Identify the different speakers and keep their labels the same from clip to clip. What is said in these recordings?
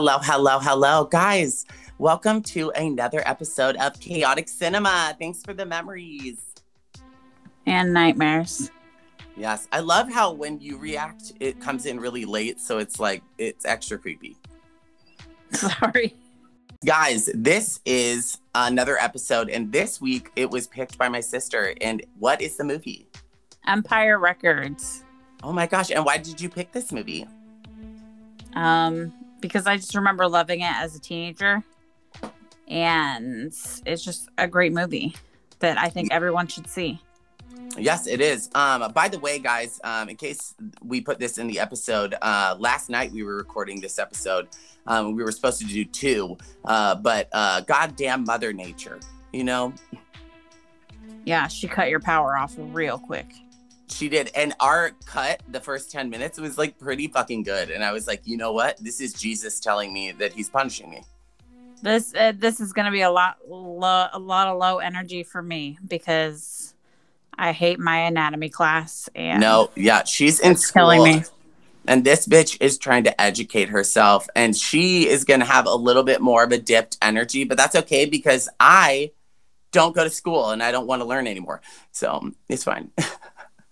Speaker 1: Hello, hello, hello, guys. Welcome to another episode of Chaotic Cinema. Thanks for the memories.
Speaker 2: And nightmares.
Speaker 1: Yes, I love how when you react, it comes in really late. So it's like, it's extra creepy.
Speaker 2: Sorry.
Speaker 1: Guys, this is another episode. And this week it was picked by my sister. And what is the movie?
Speaker 2: Empire Records.
Speaker 1: Oh my gosh. And why did you pick this movie?
Speaker 2: Um, because I just remember loving it as a teenager. And it's just a great movie that I think everyone should see.
Speaker 1: Yes, it is. Um, by the way, guys, um, in case we put this in the episode, uh, last night we were recording this episode. Um, we were supposed to do two, uh, but uh, goddamn Mother Nature, you know?
Speaker 2: Yeah, she cut your power off real quick.
Speaker 1: She did. And our cut, the first 10 minutes, was like pretty fucking good. And I was like, you know what? This is Jesus telling me that he's punishing me.
Speaker 2: This uh, this is going to be a lot lo- a lot of low energy for me because I hate my anatomy class and
Speaker 1: No, yeah, she's in school.
Speaker 2: killing me.
Speaker 1: And this bitch is trying to educate herself. And she is going to have a little bit more of a dipped energy, but that's okay because I don't go to school and I don't want to learn anymore. So it's fine.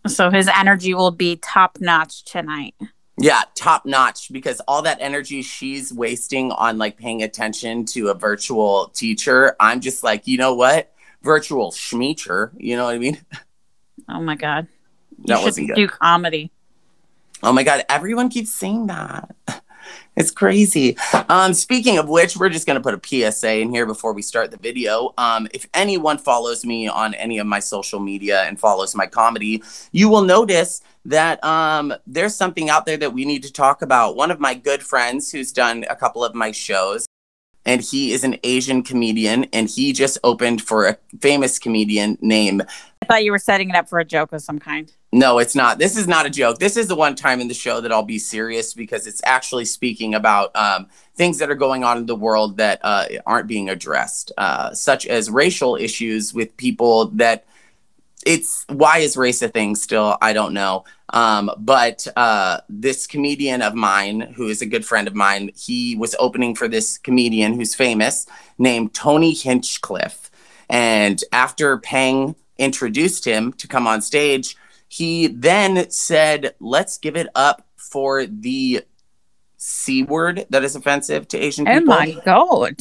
Speaker 2: So his energy will be top notch tonight.
Speaker 1: Yeah, top notch because all that energy she's wasting on like paying attention to a virtual teacher, I'm just like, you know what? Virtual schmeacher, you know what I mean?
Speaker 2: Oh my god. You
Speaker 1: That wasn't good.
Speaker 2: do comedy.
Speaker 1: Oh my god, everyone keeps saying that. It's crazy. Um, speaking of which, we're just gonna put a PSA in here before we start the video. Um, if anyone follows me on any of my social media and follows my comedy, you will notice that um, there's something out there that we need to talk about. One of my good friends who's done a couple of my shows, and he is an Asian comedian, and he just opened for a famous comedian named
Speaker 2: I thought you were setting it up for a joke of some kind.
Speaker 1: no, it's not. This is not a joke. This is the one time in the show that I'll be serious because it's actually speaking about um, things that are going on in the world that uh, aren't being addressed, uh, such as racial issues with people that it's why is race a thing still? I don't know. Um, but uh, this comedian of mine, who is a good friend of mine, he was opening for this comedian who's famous named Tony Hinchcliffe. And after Peng introduced him to come on stage, he then said, Let's give it up for the C word that is offensive to Asian
Speaker 2: Oh
Speaker 1: people.
Speaker 2: my god.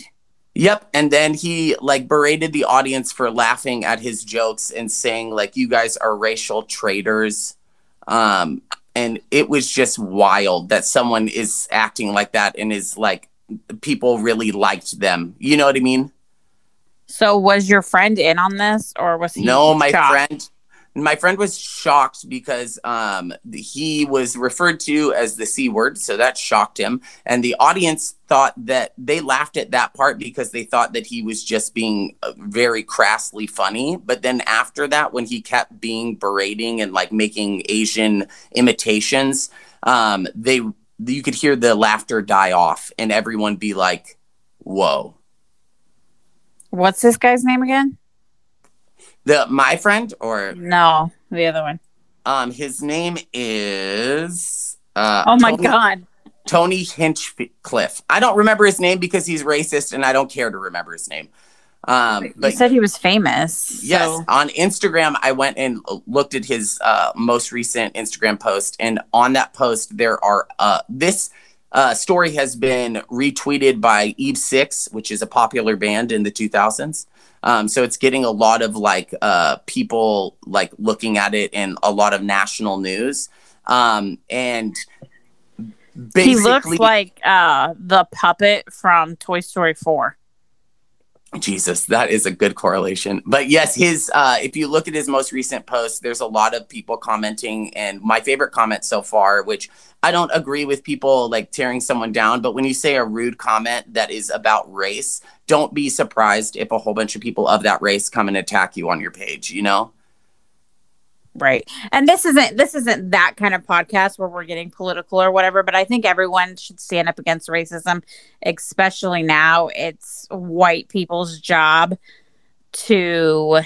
Speaker 1: Yep. And then he like berated the audience for laughing at his jokes and saying, like, you guys are racial traitors. Um, and it was just wild that someone is acting like that and is like people really liked them. You know what I mean?
Speaker 2: So was your friend in on this or was he
Speaker 1: no, my
Speaker 2: shocked?
Speaker 1: friend my friend was shocked because um, he was referred to as the c word so that shocked him. And the audience thought that they laughed at that part because they thought that he was just being uh, very crassly funny. But then after that when he kept being berating and like making asian imitations um, they you could hear the laughter die off and everyone be like whoa.
Speaker 2: What's this guy's name again?
Speaker 1: The my friend or
Speaker 2: No, the other one.
Speaker 1: Um, his name is uh
Speaker 2: Oh my
Speaker 1: Tony,
Speaker 2: god.
Speaker 1: Tony Hinchcliffe. I don't remember his name because he's racist and I don't care to remember his name. Um, but you
Speaker 2: said he was famous.
Speaker 1: yes,
Speaker 2: so-
Speaker 1: on Instagram, I went and looked at his uh, most recent Instagram post, and on that post, there are uh, this uh, story has been retweeted by Eve Six, which is a popular band in the 2000s. Um, so it's getting a lot of like uh, people like looking at it in a lot of national news. Um, and basically,
Speaker 2: he looks like uh the puppet from Toy Story 4.
Speaker 1: Jesus, that is a good correlation. But yes, his uh if you look at his most recent post, there's a lot of people commenting and my favorite comment so far, which I don't agree with people like tearing someone down, but when you say a rude comment that is about race, don't be surprised if a whole bunch of people of that race come and attack you on your page, you know?
Speaker 2: Right. And this isn't this isn't that kind of podcast where we're getting political or whatever, but I think everyone should stand up against racism, especially now it's white people's job to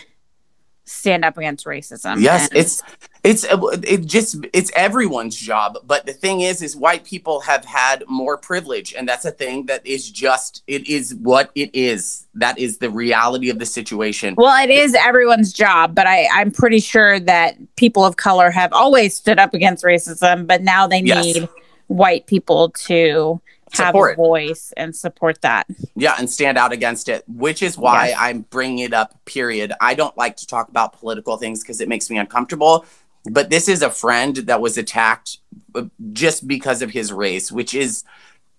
Speaker 2: stand up against racism.
Speaker 1: Yes,
Speaker 2: And-
Speaker 1: it's it's uh, it just it's everyone's job. But the thing is, is white people have had more privilege, and that's a thing that is just it is what it is. That is the reality of the situation.
Speaker 2: well, it is everyone's job, but I, I'm pretty sure that people of color have always stood up against racism, but now they
Speaker 1: Yes.
Speaker 2: need white people to have
Speaker 1: Support.
Speaker 2: a voice and support that.
Speaker 1: Yeah, and stand out against it, which is why
Speaker 2: Yes.
Speaker 1: I'm bringing it up. Period. I don't like to talk about political things because it makes me uncomfortable. But this is a friend that was attacked uh, just because of his race, which is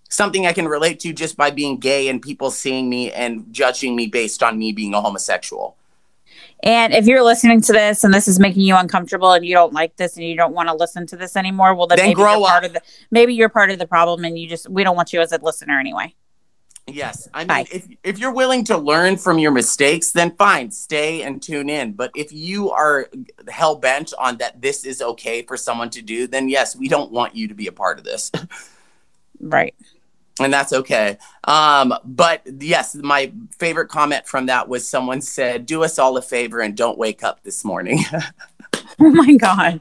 Speaker 1: something I can relate to just by being gay and people seeing me and judging me based on me being a homosexual.
Speaker 2: And if you're listening to this and this is making you uncomfortable and you don't like this and you don't want to listen to this anymore, well then,
Speaker 1: Then
Speaker 2: maybe
Speaker 1: grow
Speaker 2: you're part of the maybe you're part of the problem and you just we don't want you as a listener anyway.
Speaker 1: Yes. I mean,
Speaker 2: Bye.
Speaker 1: if, if you're willing to learn from your mistakes, then fine, stay and tune in. But if you are hell bent on that this is okay for someone to do, then yes, we don't want you to be a part of this.
Speaker 2: Right.
Speaker 1: And that's okay. Um, but yes, my favorite comment from that was someone said, Do us all a favor and don't wake up this morning.
Speaker 2: Oh my god.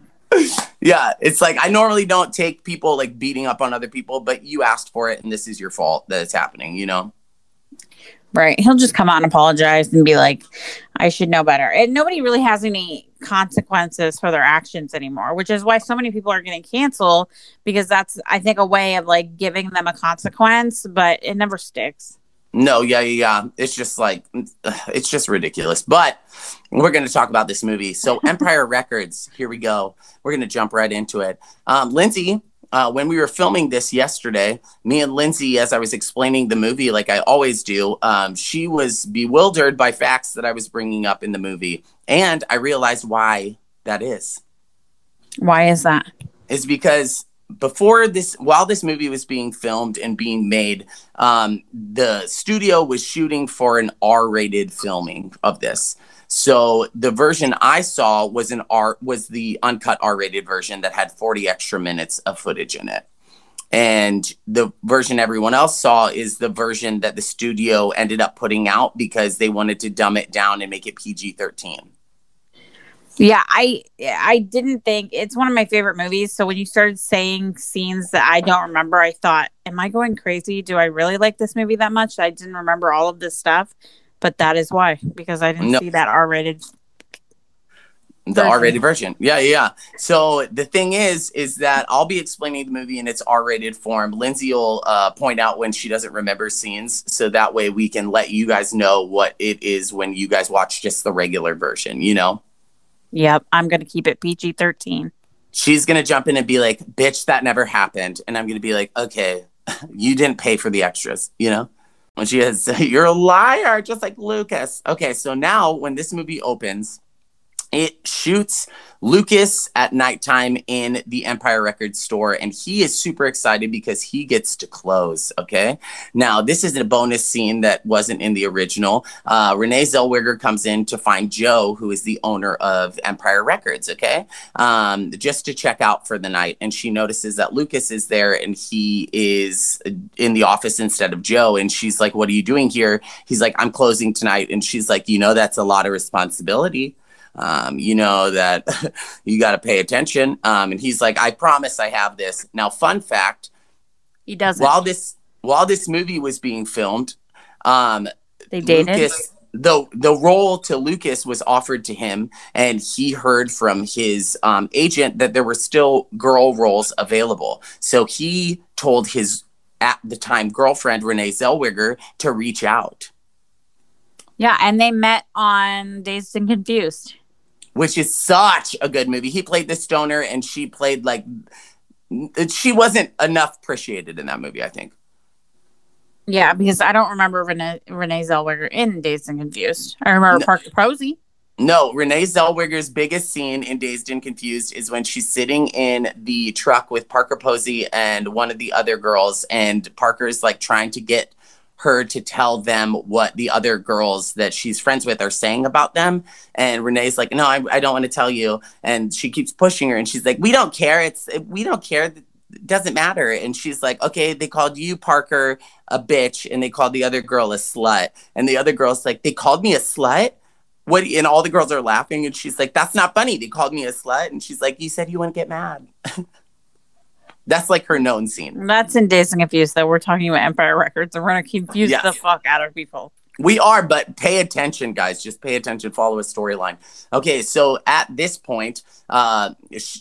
Speaker 1: yeah, it's like I normally don't take people like beating up on other people, but you asked for it and this is your fault that it's happening, you know?
Speaker 2: Right. He'll just come out and apologize and be like, I should know better. And nobody really has any consequences for their actions anymore, which is why so many people are getting canceled because that's, I think, a way of like giving them a consequence, but it never sticks.
Speaker 1: No, yeah, yeah, yeah. It's just like it's just ridiculous. But we're going to talk about this movie. So Empire Records, here we go. We're going to jump right into it. Um, Lindsay, uh, when we were filming this yesterday, me and Lindsay, as I was explaining the movie, like I always do, um, she was bewildered by facts that I was bringing up in the movie, and I realized why that is.
Speaker 2: Why is that?
Speaker 1: Is because before this while this movie was being filmed and being made um, the studio was shooting for an r-rated filming of this so the version i saw was an r was the uncut r-rated version that had 40 extra minutes of footage in it and the version everyone else saw is the version that the studio ended up putting out because they wanted to dumb it down and make it pg-13
Speaker 2: Yeah, I I didn't think it's one of my favorite movies. So when you started saying scenes that I don't remember, I thought, "Am I going crazy? Do I really like this movie that much?" I didn't remember all of this stuff, but that is why because I didn't
Speaker 1: No.
Speaker 2: see that R-rated.
Speaker 1: the
Speaker 2: version.
Speaker 1: R-rated version. Yeah, yeah. So the thing is, is that I'll be explaining the movie in its R-rated form. Lindsay will uh, point out when she doesn't remember scenes, so that way we can let you guys know what it is when you guys watch just the regular version. You know,
Speaker 2: Yep, I'm gonna keep it PG-13.
Speaker 1: she's gonna jump in and be like, "Bitch, that never happened," and I'm gonna be like, "Okay, you didn't pay for the extras," you know. When she is, you're a liar, just like Lucas. Okay, so now when this movie opens, it shoots Lucas at nighttime in the Empire Records store, and he is super excited because he gets to close. Okay, now this is a bonus scene that wasn't in the original. Uh, Renee Zellweger comes in to find Joe, who is the owner of Empire Records. Okay, um, just to check out for the night, and she notices that Lucas is there and he is in the office instead of Joe, and she's like, "What are you doing here?" He's like, "I'm closing tonight," and she's like, "You know, that's a lot of responsibility." Um, you know that you got to pay attention. Um, and he's like, I promise I have this. Now, fun fact:
Speaker 2: He doesn't.
Speaker 1: while this while this movie was being filmed, um,
Speaker 2: they dated.
Speaker 1: Lucas, the the role to Lucas was offered to him, and he heard from his um, agent that there were still girl roles available. So he told his at the time girlfriend Renee Zellweger to reach out.
Speaker 2: Yeah, and they met on Dazed and Confused.
Speaker 1: Which is such a good movie. He played the stoner, and she played like she wasn't enough appreciated in that movie. I think.
Speaker 2: Yeah, because I don't remember Renee, Renee Zellweger in Dazed and Confused. I remember
Speaker 1: No.
Speaker 2: Parker Posey.
Speaker 1: No, Renee Zellweger's biggest scene in Dazed and Confused is when she's sitting in the truck with Parker Posey and one of the other girls, and Parker's like trying to get her to tell them what the other girls that she's friends with are saying about them. And Renee's like, No, I, I don't want to tell you. And she keeps pushing her, and she's like, We don't care. It's we don't care. It doesn't matter. And she's like, Okay, they called you Parker a bitch, and they called the other girl a slut. And the other girl's like, They called me a slut what and all the girls are laughing and she's like that's not funny they called me a slut and she's like you said you wouldn't get mad that's like her known scene
Speaker 2: That's in Dazed and Confused, though. We're talking about Empire Records, and we're gonna confuse
Speaker 1: Yes.
Speaker 2: the fuck out of people.
Speaker 1: We are but pay attention guys. Just pay attention. Follow a storyline. Okay so at this point uh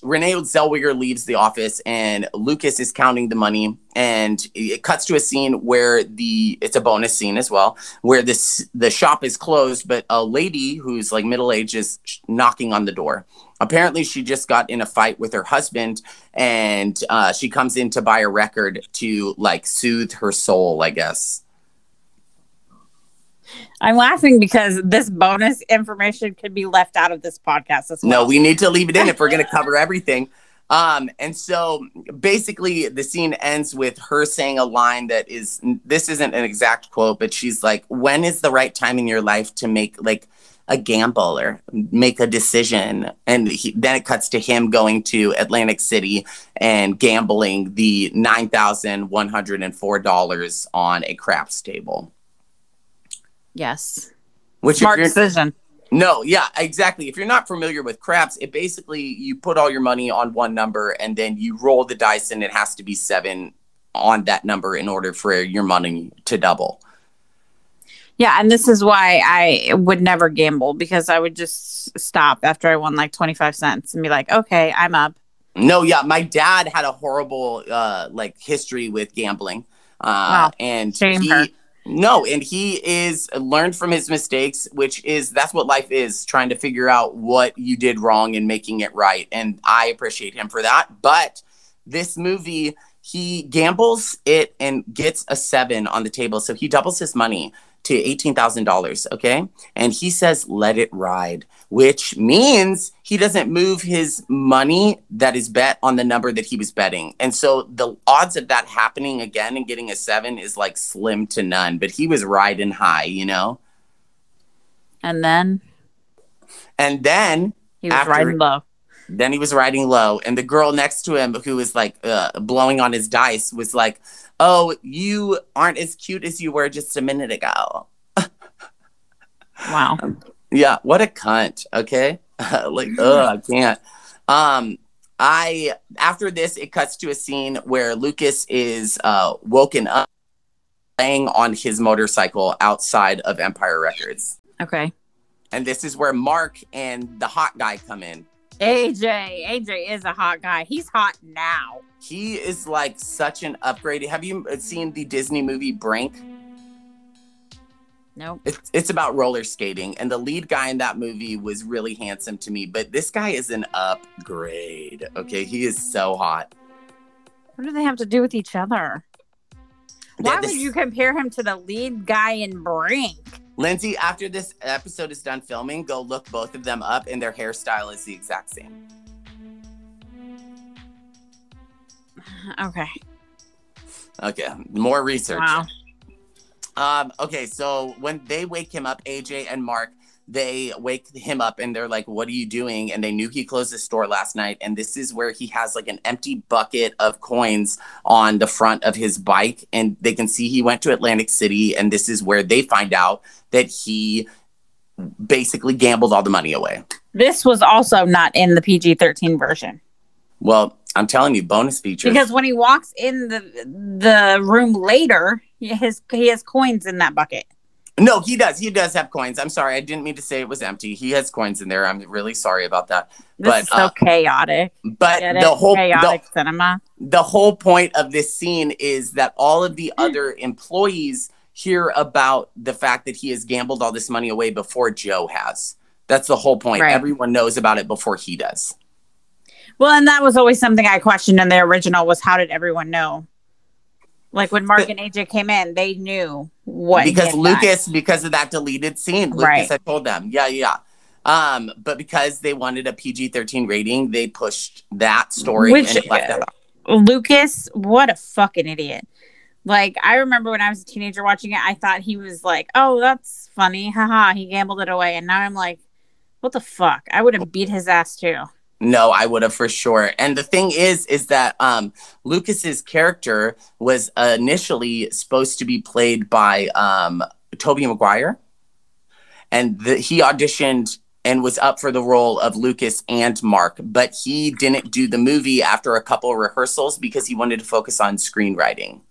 Speaker 1: renee zellweger leaves the office and lucas is counting the money and it cuts to a scene where the it's a bonus scene as well where this the shop is closed but a lady who's like middle aged is knocking on the door. Apparently she just got in a fight with her husband and uh, she comes in to buy a record to like soothe her soul i guess
Speaker 2: I'm laughing because this bonus information could be left out of this podcast as well.
Speaker 1: No, we need to leave it in if we're going to cover everything. Um, and so basically, the scene ends with her saying a line that is this isn't an exact quote, but she's like, When is the right time in your life to make like a gamble or make a decision? And he, then it cuts to him going to Atlantic City and gambling the $9,104 on a craps table.
Speaker 2: Yes.
Speaker 1: Which
Speaker 2: Smart decision.
Speaker 1: No, yeah, exactly. If you're not familiar with craps, it basically you put all your money on one number and then you roll the dice and it has to be seven on that number in order for your money to double.
Speaker 2: Yeah, and this is why I would never gamble because I would just stop after I won like 25 cents and be like, okay, I'm up.
Speaker 1: No, yeah, my dad had a horrible uh like history with gambling. Uh
Speaker 2: Wow.
Speaker 1: and
Speaker 2: Shame
Speaker 1: he
Speaker 2: her.
Speaker 1: No, and he is learned from his mistakes, which is that's what life is, trying to figure out what you did wrong and making it right. And I appreciate him for that. But this movie, he gambles it and gets a seven on the table. So he doubles his money to $18,000. Okay. And he says, let it ride, which means he doesn't move his money that is bet on the number that he was betting. And so the odds of that happening again and getting a seven is like slim to none, but he was riding high, you know?
Speaker 2: And then
Speaker 1: And then
Speaker 2: he was
Speaker 1: After-
Speaker 2: riding low.
Speaker 1: Then he was riding low, and the girl next to him, who was like uh, blowing on his dice, was like, "Oh, you aren't as cute as you were just a minute ago."
Speaker 2: Wow.
Speaker 1: Yeah, what a cunt. Okay, like, ugh, I can't. Um, I after this, it cuts to a scene where Lucas is uh, woken up, laying on his motorcycle outside of Empire Records,
Speaker 2: Okay.
Speaker 1: and this is where Mark and the hot guy come in.
Speaker 2: AJ. AJ is a hot guy. He's hot now.
Speaker 1: He is like such an upgrade. Have you seen the Disney movie Brink?
Speaker 2: Nope.
Speaker 1: It's, it's about roller skating, and the lead guy in that movie was really handsome to me. But this guy is an upgrade. Okay, he is so hot.
Speaker 2: What do they have to do with each other? Why
Speaker 1: This-
Speaker 2: would you compare him to the lead guy in Brink?
Speaker 1: Lindsay? After this episode is done filming, go look both of them up, and their hairstyle is the exact same.
Speaker 2: Okay.
Speaker 1: Okay, more research.
Speaker 2: Wow.
Speaker 1: Um, okay, so when they wake him up, AJ and Mark, they wake him up and they're like, What are you doing? And they knew he closed his store last night. And this is where he has like an empty bucket of coins on the front of his bike. And they can see he went to Atlantic City. And this is where they find out that he basically gambled all the money away.
Speaker 2: This was also not in the PG 13 version.
Speaker 1: Well, I'm telling you, bonus features.
Speaker 2: Because when he walks in the the room later, he has he has coins in that bucket.
Speaker 1: No, he does. He does have coins. I'm sorry. I didn't mean to say it was empty. He has coins in there. I'm really sorry about that.
Speaker 2: This
Speaker 1: But,
Speaker 2: is so
Speaker 1: uh,
Speaker 2: chaotic.
Speaker 1: But the whole the,
Speaker 2: cinema.
Speaker 1: the whole point of this scene is that all of the other employees hear about the fact that he has gambled all this money away before Joe has. That's the whole point.
Speaker 2: Right.
Speaker 1: Everyone knows about it before he does.
Speaker 2: Well, and that was always something I questioned in the original was how did everyone know? Like when Mark
Speaker 1: But-
Speaker 2: and AJ came in, they knew what
Speaker 1: because
Speaker 2: had done.
Speaker 1: Lucas, because of that deleted scene, Lucas
Speaker 2: Right.
Speaker 1: had told them. Yeah, yeah. Um, but because they wanted a PG 13 rating, they pushed that story
Speaker 2: Which-
Speaker 1: and it left that.
Speaker 2: Lucas, what a fucking idiot. Like I remember when I was a teenager watching it, I thought he was like, "Oh, that's funny, haha." He gambled it away, and now I'm like, "What the fuck?" I would have beat his ass too.
Speaker 1: No, I would have for sure. And the thing is, is that um, Lucas's character was initially supposed to be played by um, Tobey Maguire, and the, he auditioned and was up for the role of Lucas and Mark, but he didn't do the movie after a couple rehearsals because he wanted to focus on screenwriting.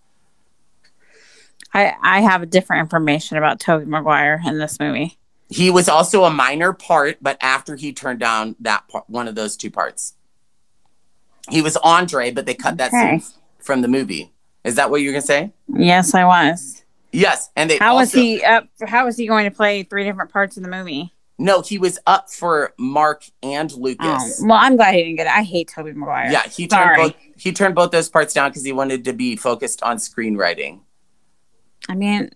Speaker 2: I I have different information about Tobey Maguire in this movie.
Speaker 1: He was also a minor part, but after he turned down that part, one of those two parts, he was Andre, but they cut that scene from the movie. Is that what you're gonna say?
Speaker 2: Yes, I was.
Speaker 1: Yes, and they
Speaker 2: How was he up? How was he going to play three different parts in the movie?
Speaker 1: No, he was up for Mark and
Speaker 2: Oh,
Speaker 1: Lucas.
Speaker 2: well, I'm glad he didn't get it. I hate Tobey Maguire.
Speaker 1: Yeah, he turned both he turned both those parts down because he wanted to be focused on screenwriting.
Speaker 2: I mean,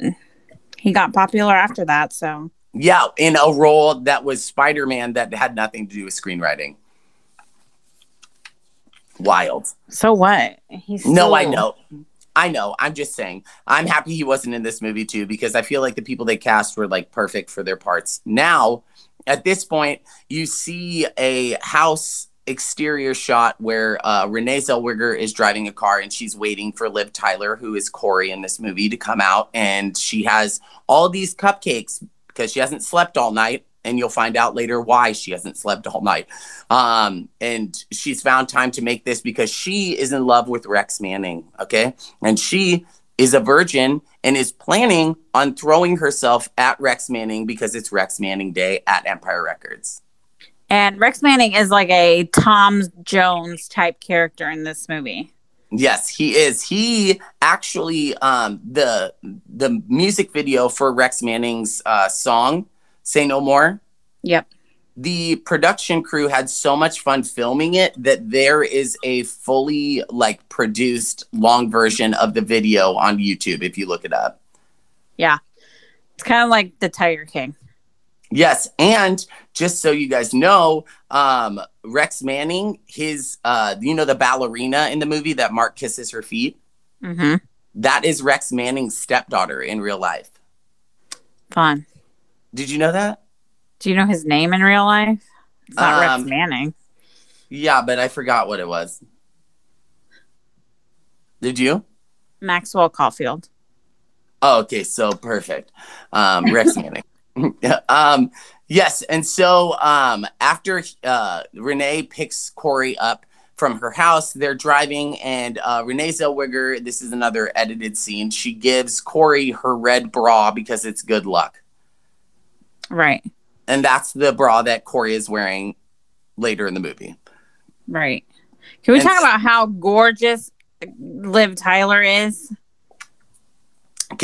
Speaker 2: he got popular after that, so
Speaker 1: Yeah, in a role that was Spider Man that had nothing to do with screenwriting. Wild.
Speaker 2: so what? He's
Speaker 1: No, I know. I know. I'm just saying. I'm happy he wasn't in this movie too because I feel like the people they cast were like perfect for their parts. Now, at this point, you see a house exterior shot where uh, Renee Zellweger is driving a car and she's waiting for Liv Tyler, who is Corey in this movie, to come out. And she has all these cupcakes because she hasn't slept all night. And you'll find out later why she hasn't slept all night. Um, and she's found time to make this because she is in love with Rex Manning. Okay. And she is a virgin and is planning on throwing herself at Rex Manning because it's Rex Manning Day at Empire Records.
Speaker 2: And Rex Manning is like a Tom Jones type character in this movie.
Speaker 1: Yes, he is. He actually um the the music video for Rex Manning's uh song Say No More
Speaker 2: Yep.
Speaker 1: the production crew had so much fun filming it that there is a fully like produced long version of the video on YouTube if you look it up. Yeah.
Speaker 2: It's kind of like the Tiger King.
Speaker 1: Yes, and just so you guys know, um Rex Manning, his uh you know the ballerina in the movie that Mark kisses her feet,
Speaker 2: Mm-hmm.
Speaker 1: that is Rex Manning's stepdaughter in real life.
Speaker 2: Fun.
Speaker 1: Did you know that?
Speaker 2: Do you know his name in real life? It's not Rex
Speaker 1: Um,
Speaker 2: Manning.
Speaker 1: Yeah, but I forgot what it was. Did you?
Speaker 2: Maxwell Caulfield.
Speaker 1: Oh, okay, so perfect. Um, Rex Manning. um, yes, and so um, after uh, Renee picks Corey up from her house, they're driving, and uh, Renee Zellweger. This is another edited scene. She gives Corey her red bra because it's good luck,
Speaker 2: Right.
Speaker 1: and that's the bra that Corey is wearing later in the movie.
Speaker 2: Right. Can we
Speaker 1: And
Speaker 2: talk about how gorgeous Liv Tyler is?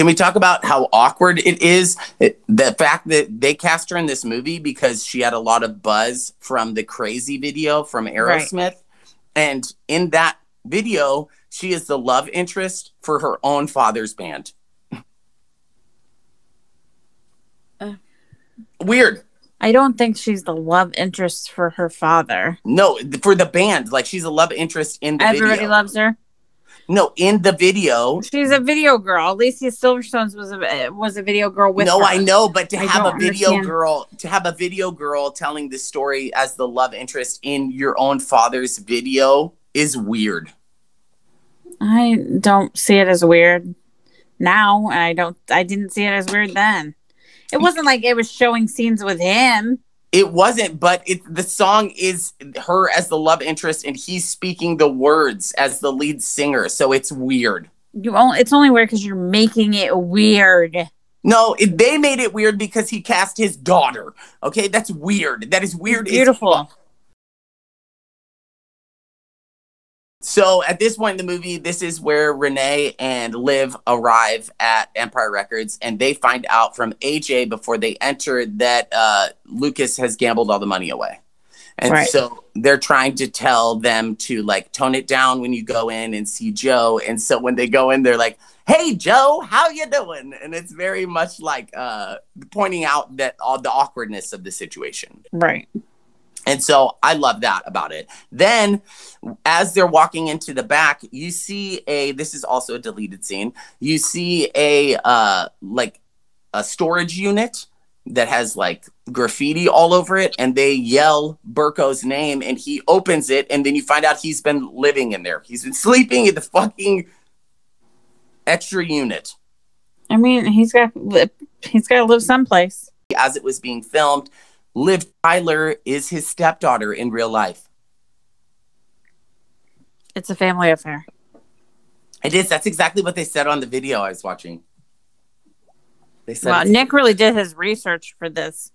Speaker 1: Can we talk about how awkward it is? It, the fact that they cast her in this movie because she had a lot of buzz from the crazy video from Aerosmith. And in that video, she is the love interest for her own father's band.
Speaker 2: Uh.
Speaker 1: Weird.
Speaker 2: I don't think she's the love interest for her father.
Speaker 1: No, for the band. Like she's a love interest in the
Speaker 2: Everybody
Speaker 1: video.
Speaker 2: loves her.
Speaker 1: No, in the video.
Speaker 2: She's a video girl. Alicia Silverstone's was a was a video girl with
Speaker 1: no,
Speaker 2: her.
Speaker 1: I know, but to
Speaker 2: I
Speaker 1: have a video
Speaker 2: understand.
Speaker 1: girl, to have a video girl telling the story as the love interest in your own father's video is weird.
Speaker 2: I don't see it as weird now, and I don't. I didn't see it as weird then. It wasn't like it was showing scenes with him.
Speaker 1: It wasn't, but it the song is her as the love interest, and he's speaking the words as the lead singer, so it's weird.
Speaker 2: You only, it's only weird because you're making it weird.
Speaker 1: No, it, they made it weird because he cast his daughter. Okay, that's weird. That is weird.
Speaker 2: Beautiful.
Speaker 1: So at this point in the movie, this is where Renee and Liv arrive at Empire Records, and they find out from AJ before they enter that uh, Lucas has gambled all the money away. And
Speaker 2: Right.
Speaker 1: so they're trying to tell them to like tone it down when you go in and see Joe. And so when they go in, they're like, "Hey Joe, how you doing?" And it's very much like uh, pointing out that all the awkwardness of the situation.
Speaker 2: Right.
Speaker 1: And so I love that about it. Then, as they're walking into the back, you see a. This is also a deleted scene. You see a uh, like a storage unit that has like graffiti all over it, and they yell Berko's name, and he opens it, and then you find out he's been living in there. He's been sleeping in the fucking extra unit.
Speaker 2: I mean, he's got he's got to live someplace.
Speaker 1: as it was being filmed, Liv Tyler is his stepdaughter in real life.
Speaker 2: It's a family affair.
Speaker 1: It is. That's exactly what they said on the video I was watching.
Speaker 2: They said well, Nick really did his research for this.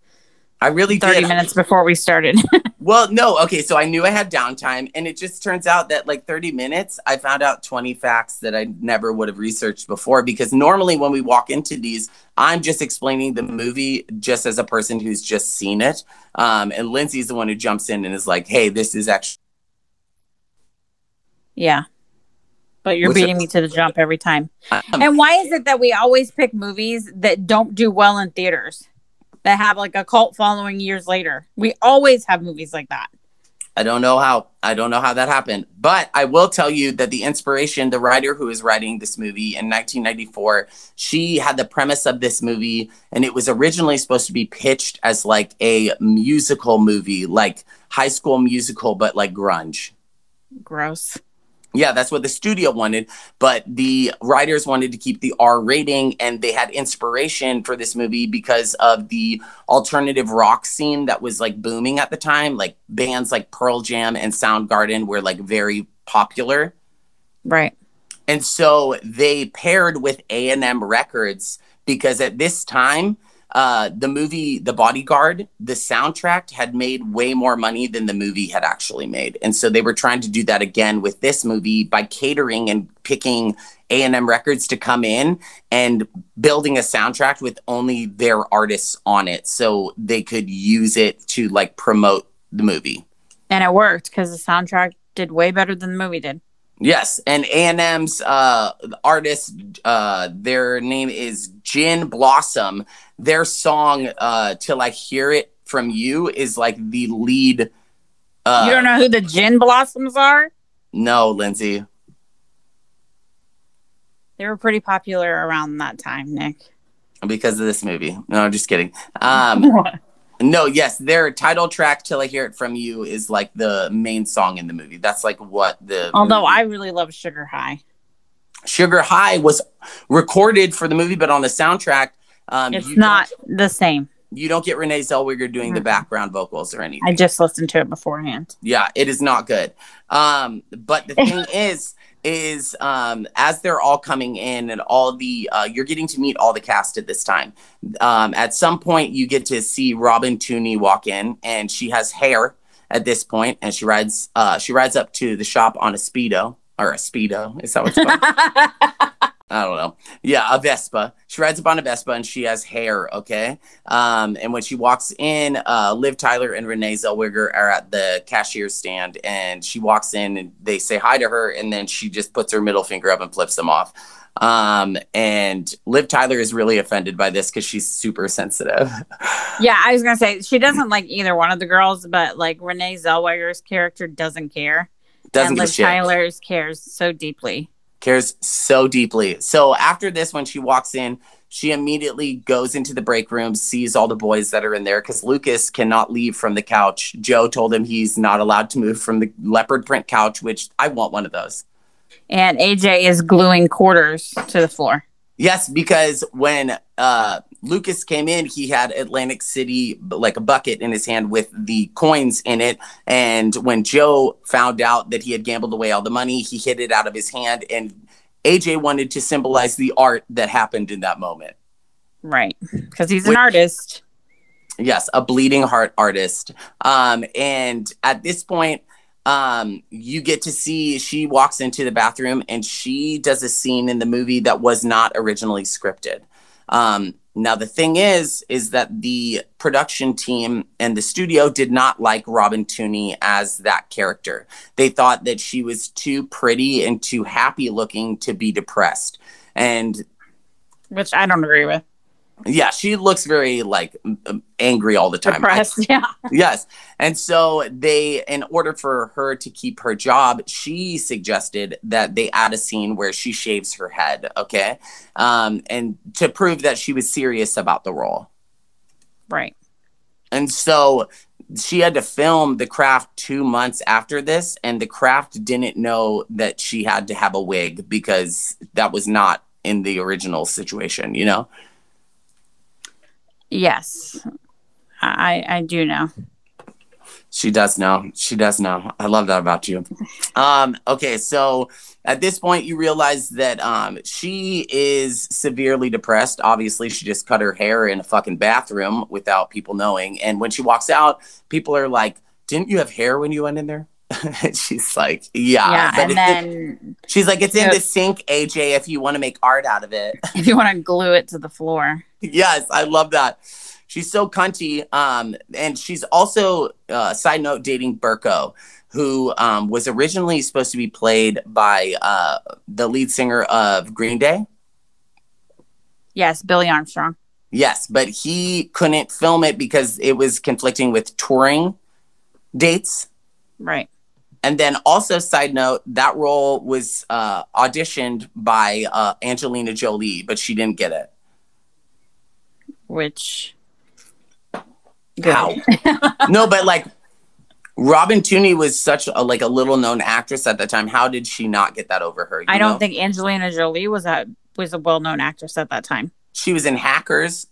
Speaker 1: I really
Speaker 2: 30
Speaker 1: did.
Speaker 2: minutes before we started.
Speaker 1: well, no, okay, so I knew I had downtime and it just turns out that like 30 minutes I found out 20 facts that I never would have researched before because normally when we walk into these I'm just explaining the movie just as a person who's just seen it. Um, and Lindsay's the one who jumps in and is like, "Hey, this is actually
Speaker 2: Yeah. But you're Which beating me to the jump every time. Um, and why is it that we always pick movies that don't do well in theaters? That have like a cult following years later. We always have movies like that.
Speaker 1: I don't know how. I don't know how that happened. But I will tell you that the inspiration, the writer who is writing this movie in 1994, she had the premise of this movie, and it was originally supposed to be pitched as like a musical movie, like high school musical, but like grunge.
Speaker 2: Gross.
Speaker 1: Yeah, that's what the studio wanted, but the writers wanted to keep the R rating and they had inspiration for this movie because of the alternative rock scene that was like booming at the time. Like bands like Pearl Jam and Soundgarden were like very popular.
Speaker 2: Right.
Speaker 1: And so they paired with A&M Records because at this time uh, the movie The Bodyguard, the soundtrack had made way more money than the movie had actually made, and so they were trying to do that again with this movie by catering and picking A and M Records to come in and building a soundtrack with only their artists on it, so they could use it to like promote the movie.
Speaker 2: And it worked because the soundtrack did way better than the movie did.
Speaker 1: Yes, and A&M's uh, artist, uh, their name is Gin Blossom. Their song uh, "Till I Hear It from You" is like the lead.
Speaker 2: Uh, you don't know who the Gin Blossoms are?
Speaker 1: No, Lindsay.
Speaker 2: They were pretty popular around that time, Nick.
Speaker 1: Because of this movie. No, I'm just kidding. Um, No, yes, their title track "Till I Hear It From You" is like the main song in the movie. That's like what the.
Speaker 2: Although movie... I really love Sugar High.
Speaker 1: Sugar High was recorded for the movie, but on the soundtrack,
Speaker 2: um, it's not the same.
Speaker 1: You don't get Renee Zellweger doing mm-hmm. the background vocals or anything.
Speaker 2: I just listened to it beforehand.
Speaker 1: Yeah, it is not good. Um, but the thing is, is um, as they're all coming in and all the uh, you're getting to meet all the cast at this time. Um, at some point, you get to see Robin Tunney walk in, and she has hair at this point, and she rides uh, she rides up to the shop on a speedo or a speedo. Is that what's called? I don't know. Yeah, a Vespa. She rides up on a Vespa and she has hair. Okay. Um, and when she walks in, uh, Liv Tyler and Renee Zellweger are at the cashier stand, and she walks in and they say hi to her, and then she just puts her middle finger up and flips them off. Um, and Liv Tyler is really offended by this because she's super sensitive.
Speaker 2: yeah, I was gonna say she doesn't like either one of the girls, but like Renee Zellweger's character doesn't care. Doesn't and Liv Tyler's cares so deeply
Speaker 1: cares so deeply. So after this, when she walks in, she immediately goes into the break room, sees all the boys that are in there because Lucas cannot leave from the couch. Joe told him he's not allowed to move from the leopard print couch, which I want one of those.
Speaker 2: And AJ is gluing quarters to the floor.
Speaker 1: Yes, because when uh, Lucas came in, he had Atlantic City like a bucket in his hand with the coins in it. And when Joe found out that he had gambled away all the money, he hid it out of his hand. And AJ wanted to symbolize the art that happened in that moment.
Speaker 2: Right. Because he's an artist.
Speaker 1: Yes, a bleeding heart artist. Um, and at this point, um, you get to see she walks into the bathroom and she does a scene in the movie that was not originally scripted. Um, now the thing is, is that the production team and the studio did not like Robin Tunney as that character. They thought that she was too pretty and too happy looking to be depressed, and
Speaker 2: which I don't agree with
Speaker 1: yeah she looks very like angry all the time.
Speaker 2: Depressed, I, yeah.
Speaker 1: Yes. And so they in order for her to keep her job she suggested that they add a scene where she shaves her head okay? Um and to prove that she was serious about the role.
Speaker 2: Right.
Speaker 1: And so she had to film the craft two months after this and the craft didn't know that she had to have a wig because that was not in the original situation you know
Speaker 2: Yes, I I do know.
Speaker 1: She does know. She does know. I love that about you. Um, okay, so at this point, you realize that um, she is severely depressed. Obviously, she just cut her hair in a fucking bathroom without people knowing. And when she walks out, people are like, "Didn't you have hair when you went in there?" she's like, "Yeah."
Speaker 2: Yeah,
Speaker 1: but
Speaker 2: and then
Speaker 1: she's like, "It's in the sink, AJ. If you want to make art out of it."
Speaker 2: if you want to glue it to the floor,
Speaker 1: yes, I love that. She's so cunty. Um, and she's also, uh, side note, dating Berko, who um, was originally supposed to be played by uh, the lead singer of Green Day.
Speaker 2: yes, Billy Armstrong.
Speaker 1: Yes, but he couldn't film it because it was conflicting with touring dates.
Speaker 2: Right.
Speaker 1: And then also, side note, that role was uh, auditioned by uh, Angelina Jolie, but she didn't get it.
Speaker 2: Which
Speaker 1: How? no, but like Robin Tooney was such a like a little known actress at the time. How did she not get that over her? you
Speaker 2: I don't
Speaker 1: know?
Speaker 2: think Angelina Jolie was a was a well known actress at that time.
Speaker 1: she was in Hackers.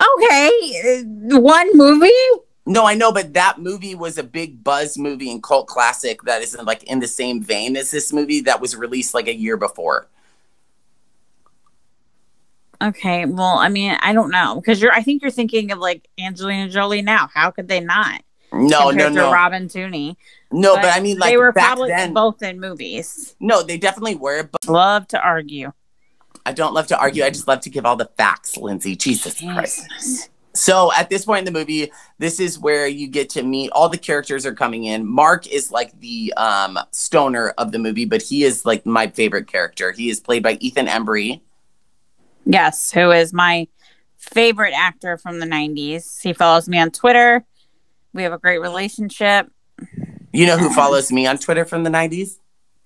Speaker 2: Okay, one movie.
Speaker 1: No, I know, but that movie was a big buzz movie and cult classic that isn't like in the same vein as this movie that was released like a year before.
Speaker 2: Okay, well, I mean, I don't know because you're. I think you're thinking of like Angelina Jolie now. How could they not?
Speaker 1: No, no,
Speaker 2: compared to
Speaker 1: no,
Speaker 2: Robin Tooney.
Speaker 1: no. But, I mean, like
Speaker 2: they were probably
Speaker 1: then,
Speaker 2: both in movies.
Speaker 1: no, they definitely were. But
Speaker 2: Love to argue.
Speaker 1: I don't love to argue. I just love to give all the facts, Lindsay. Jesus Christ. So at this point in the movie, this is where you get to meet all the characters are coming in. Mark is like the um, stoner of the movie, but he is like my favorite character. He is played by Ethan Embry.
Speaker 2: Yes, who is my favorite actor from the '90s? He follows me on Twitter. We have a great relationship.
Speaker 1: You know who follows me on Twitter from the 90s?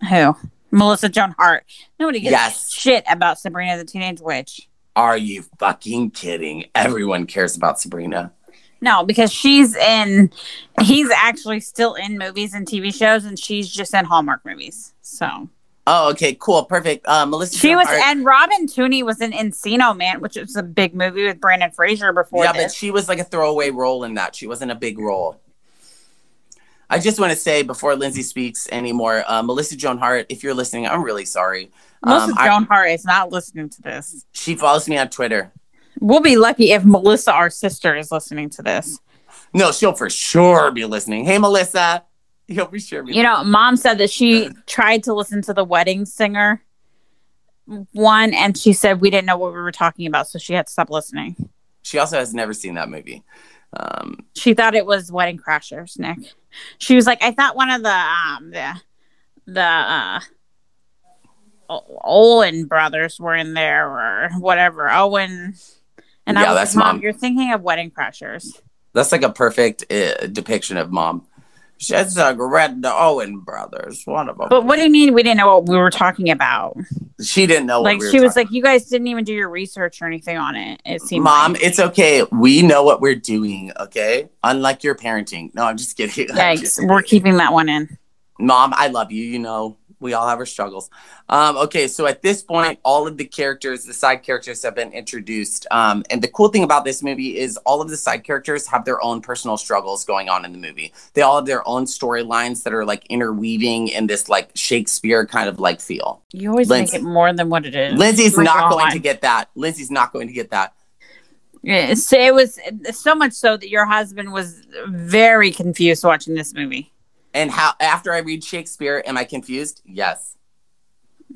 Speaker 2: Who? Melissa Joan Hart. Nobody gives
Speaker 1: Yes.
Speaker 2: shit about Sabrina the Teenage Witch.
Speaker 1: Are you fucking kidding? Everyone cares about Sabrina.
Speaker 2: No, because she's in. He's actually still in movies and TV shows, and she's just in Hallmark movies. So
Speaker 1: Oh, okay, cool, perfect. Uh, Melissa.
Speaker 2: she was,
Speaker 1: Hart-
Speaker 2: and Robin Tooney was in Encino Man, which was a big movie with Brandon Fraser before
Speaker 1: yeah, but she was like a throwaway role in that. She wasn't a big role. I just want to say before Lindsay speaks anymore, uh, Melissa Joan Hart, if you're listening, I'm really sorry.
Speaker 2: Melissa
Speaker 1: Um, I-
Speaker 2: Joan Hart is not listening to this.
Speaker 1: she follows me on Twitter.
Speaker 2: We'll be lucky if Melissa, our sister, is listening to this.
Speaker 1: No, she'll for sure be listening. Hey, Melissa. You'll be sure.
Speaker 2: You know, mom said that she tried to listen to the wedding singer one, and she said we didn't know what we were talking about, so she had to stop listening.
Speaker 1: she also has never seen that movie. Um,
Speaker 2: She thought it was Wedding Crashers, Nick. She was like, I thought one of the um the the uh Owen brothers were in there or whatever. Owen and
Speaker 1: Yeah,
Speaker 2: I was
Speaker 1: that's
Speaker 2: like, Mom,
Speaker 1: Mom.
Speaker 2: you're thinking of Wedding Crashers.
Speaker 1: that's like a perfect uh, depiction of mom. She's like read the Owen brothers. One of them.
Speaker 2: But what do you mean we didn't know what we were talking about?
Speaker 1: she didn't know.
Speaker 2: like
Speaker 1: what we were
Speaker 2: she was like, you guys didn't even do your research or anything on it. It seemed like.
Speaker 1: Mom,
Speaker 2: like.
Speaker 1: it's okay. We know what we're doing, okay? Unlike your parenting. No, I'm just kidding.
Speaker 2: Yikes,
Speaker 1: just
Speaker 2: we're keeping that one in.
Speaker 1: Mom, I love you. You know, we all have our struggles. Um, okay, so at this point, all of the characters, the side characters have been introduced. Um, and the cool thing about this movie is all of the side characters have their own personal struggles going on in the movie. They all have their own storylines that are like interweaving in this like Shakespeare kind of like feel.
Speaker 2: You always
Speaker 1: Lindsay-
Speaker 2: make it more than what it is.
Speaker 1: Lindsay's
Speaker 2: my
Speaker 1: not going to get that. Lindsay's not going to get that.
Speaker 2: Yeah, so it was so much so that your husband was very confused watching this movie.
Speaker 1: And how after I read Shakespeare, am I confused? Yes.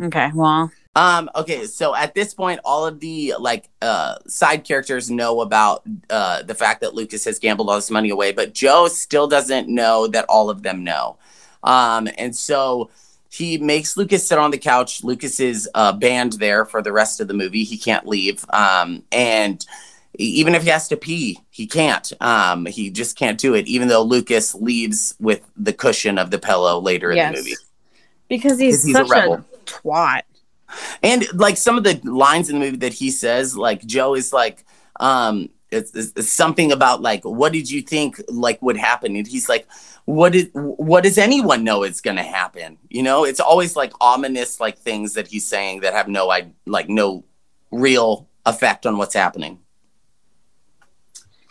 Speaker 2: Okay, well,
Speaker 1: Um, okay, so at this point, all of the like uh side characters know about uh the fact that Lucas has gambled all this money away, but Joe still doesn't know that all of them know. Um, and so he makes Lucas sit on the couch. Lucas is uh banned there for the rest of the movie. He can't leave. Um, and even if he has to pee, he can't. Um, he just can't do it, even though Lucas leaves with the cushion of the pillow later in the movie.
Speaker 2: because he's,
Speaker 1: he's a
Speaker 2: such a,
Speaker 1: rebel.
Speaker 2: twat.
Speaker 1: and like some of the lines in the movie that he says like joe is like um it's, it's, something about like what did you think like would happen and he's like what did what does anyone know is going to happen you know it's always like ominous like things that he's saying that have no i like no real effect on what's happening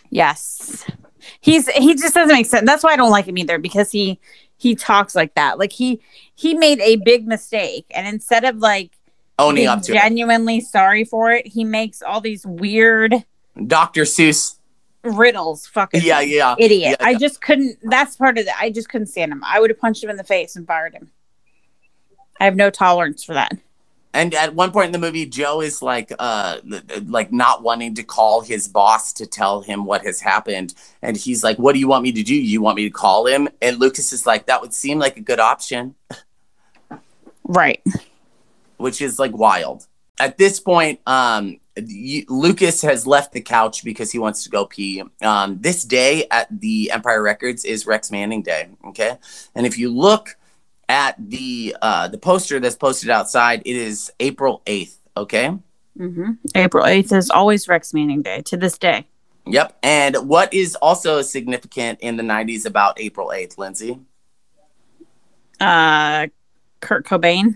Speaker 2: Yes. He's he just doesn't make sense. That's why I don't like him either because he he talks like that. Like he he made a big mistake and instead of like
Speaker 1: owning up to it.
Speaker 2: genuinely sorry for it, he makes all these weird
Speaker 1: Dr. Seuss.
Speaker 2: riddles fucking
Speaker 1: Yeah, yeah.
Speaker 2: idiot.
Speaker 1: Yeah,
Speaker 2: I just couldn't that's part of it. I just couldn't stand him. I would have punched him in the face and fired him. I have no tolerance for that.
Speaker 1: And at one point in the movie, Joe is like, uh, like not wanting to call his boss to tell him what has happened, and he's like, "What do you want me to do? You want me to call him?" And Lucas is like, "That would seem like a good option,"
Speaker 2: Right.
Speaker 1: which is like wild. At this point, um, Lucas has left the couch because he wants to go pee. Um, this day at the Empire Records is Rex Manning Day. Okay, and if you look at the uh, the poster that's posted outside, it is April eighth. Okay.
Speaker 2: hmm April 8th is always Rex Manning Day to this day.
Speaker 1: Yep. And what is also significant in the 90s about April 8th, Lindsay?
Speaker 2: Uh Kurt Cobain.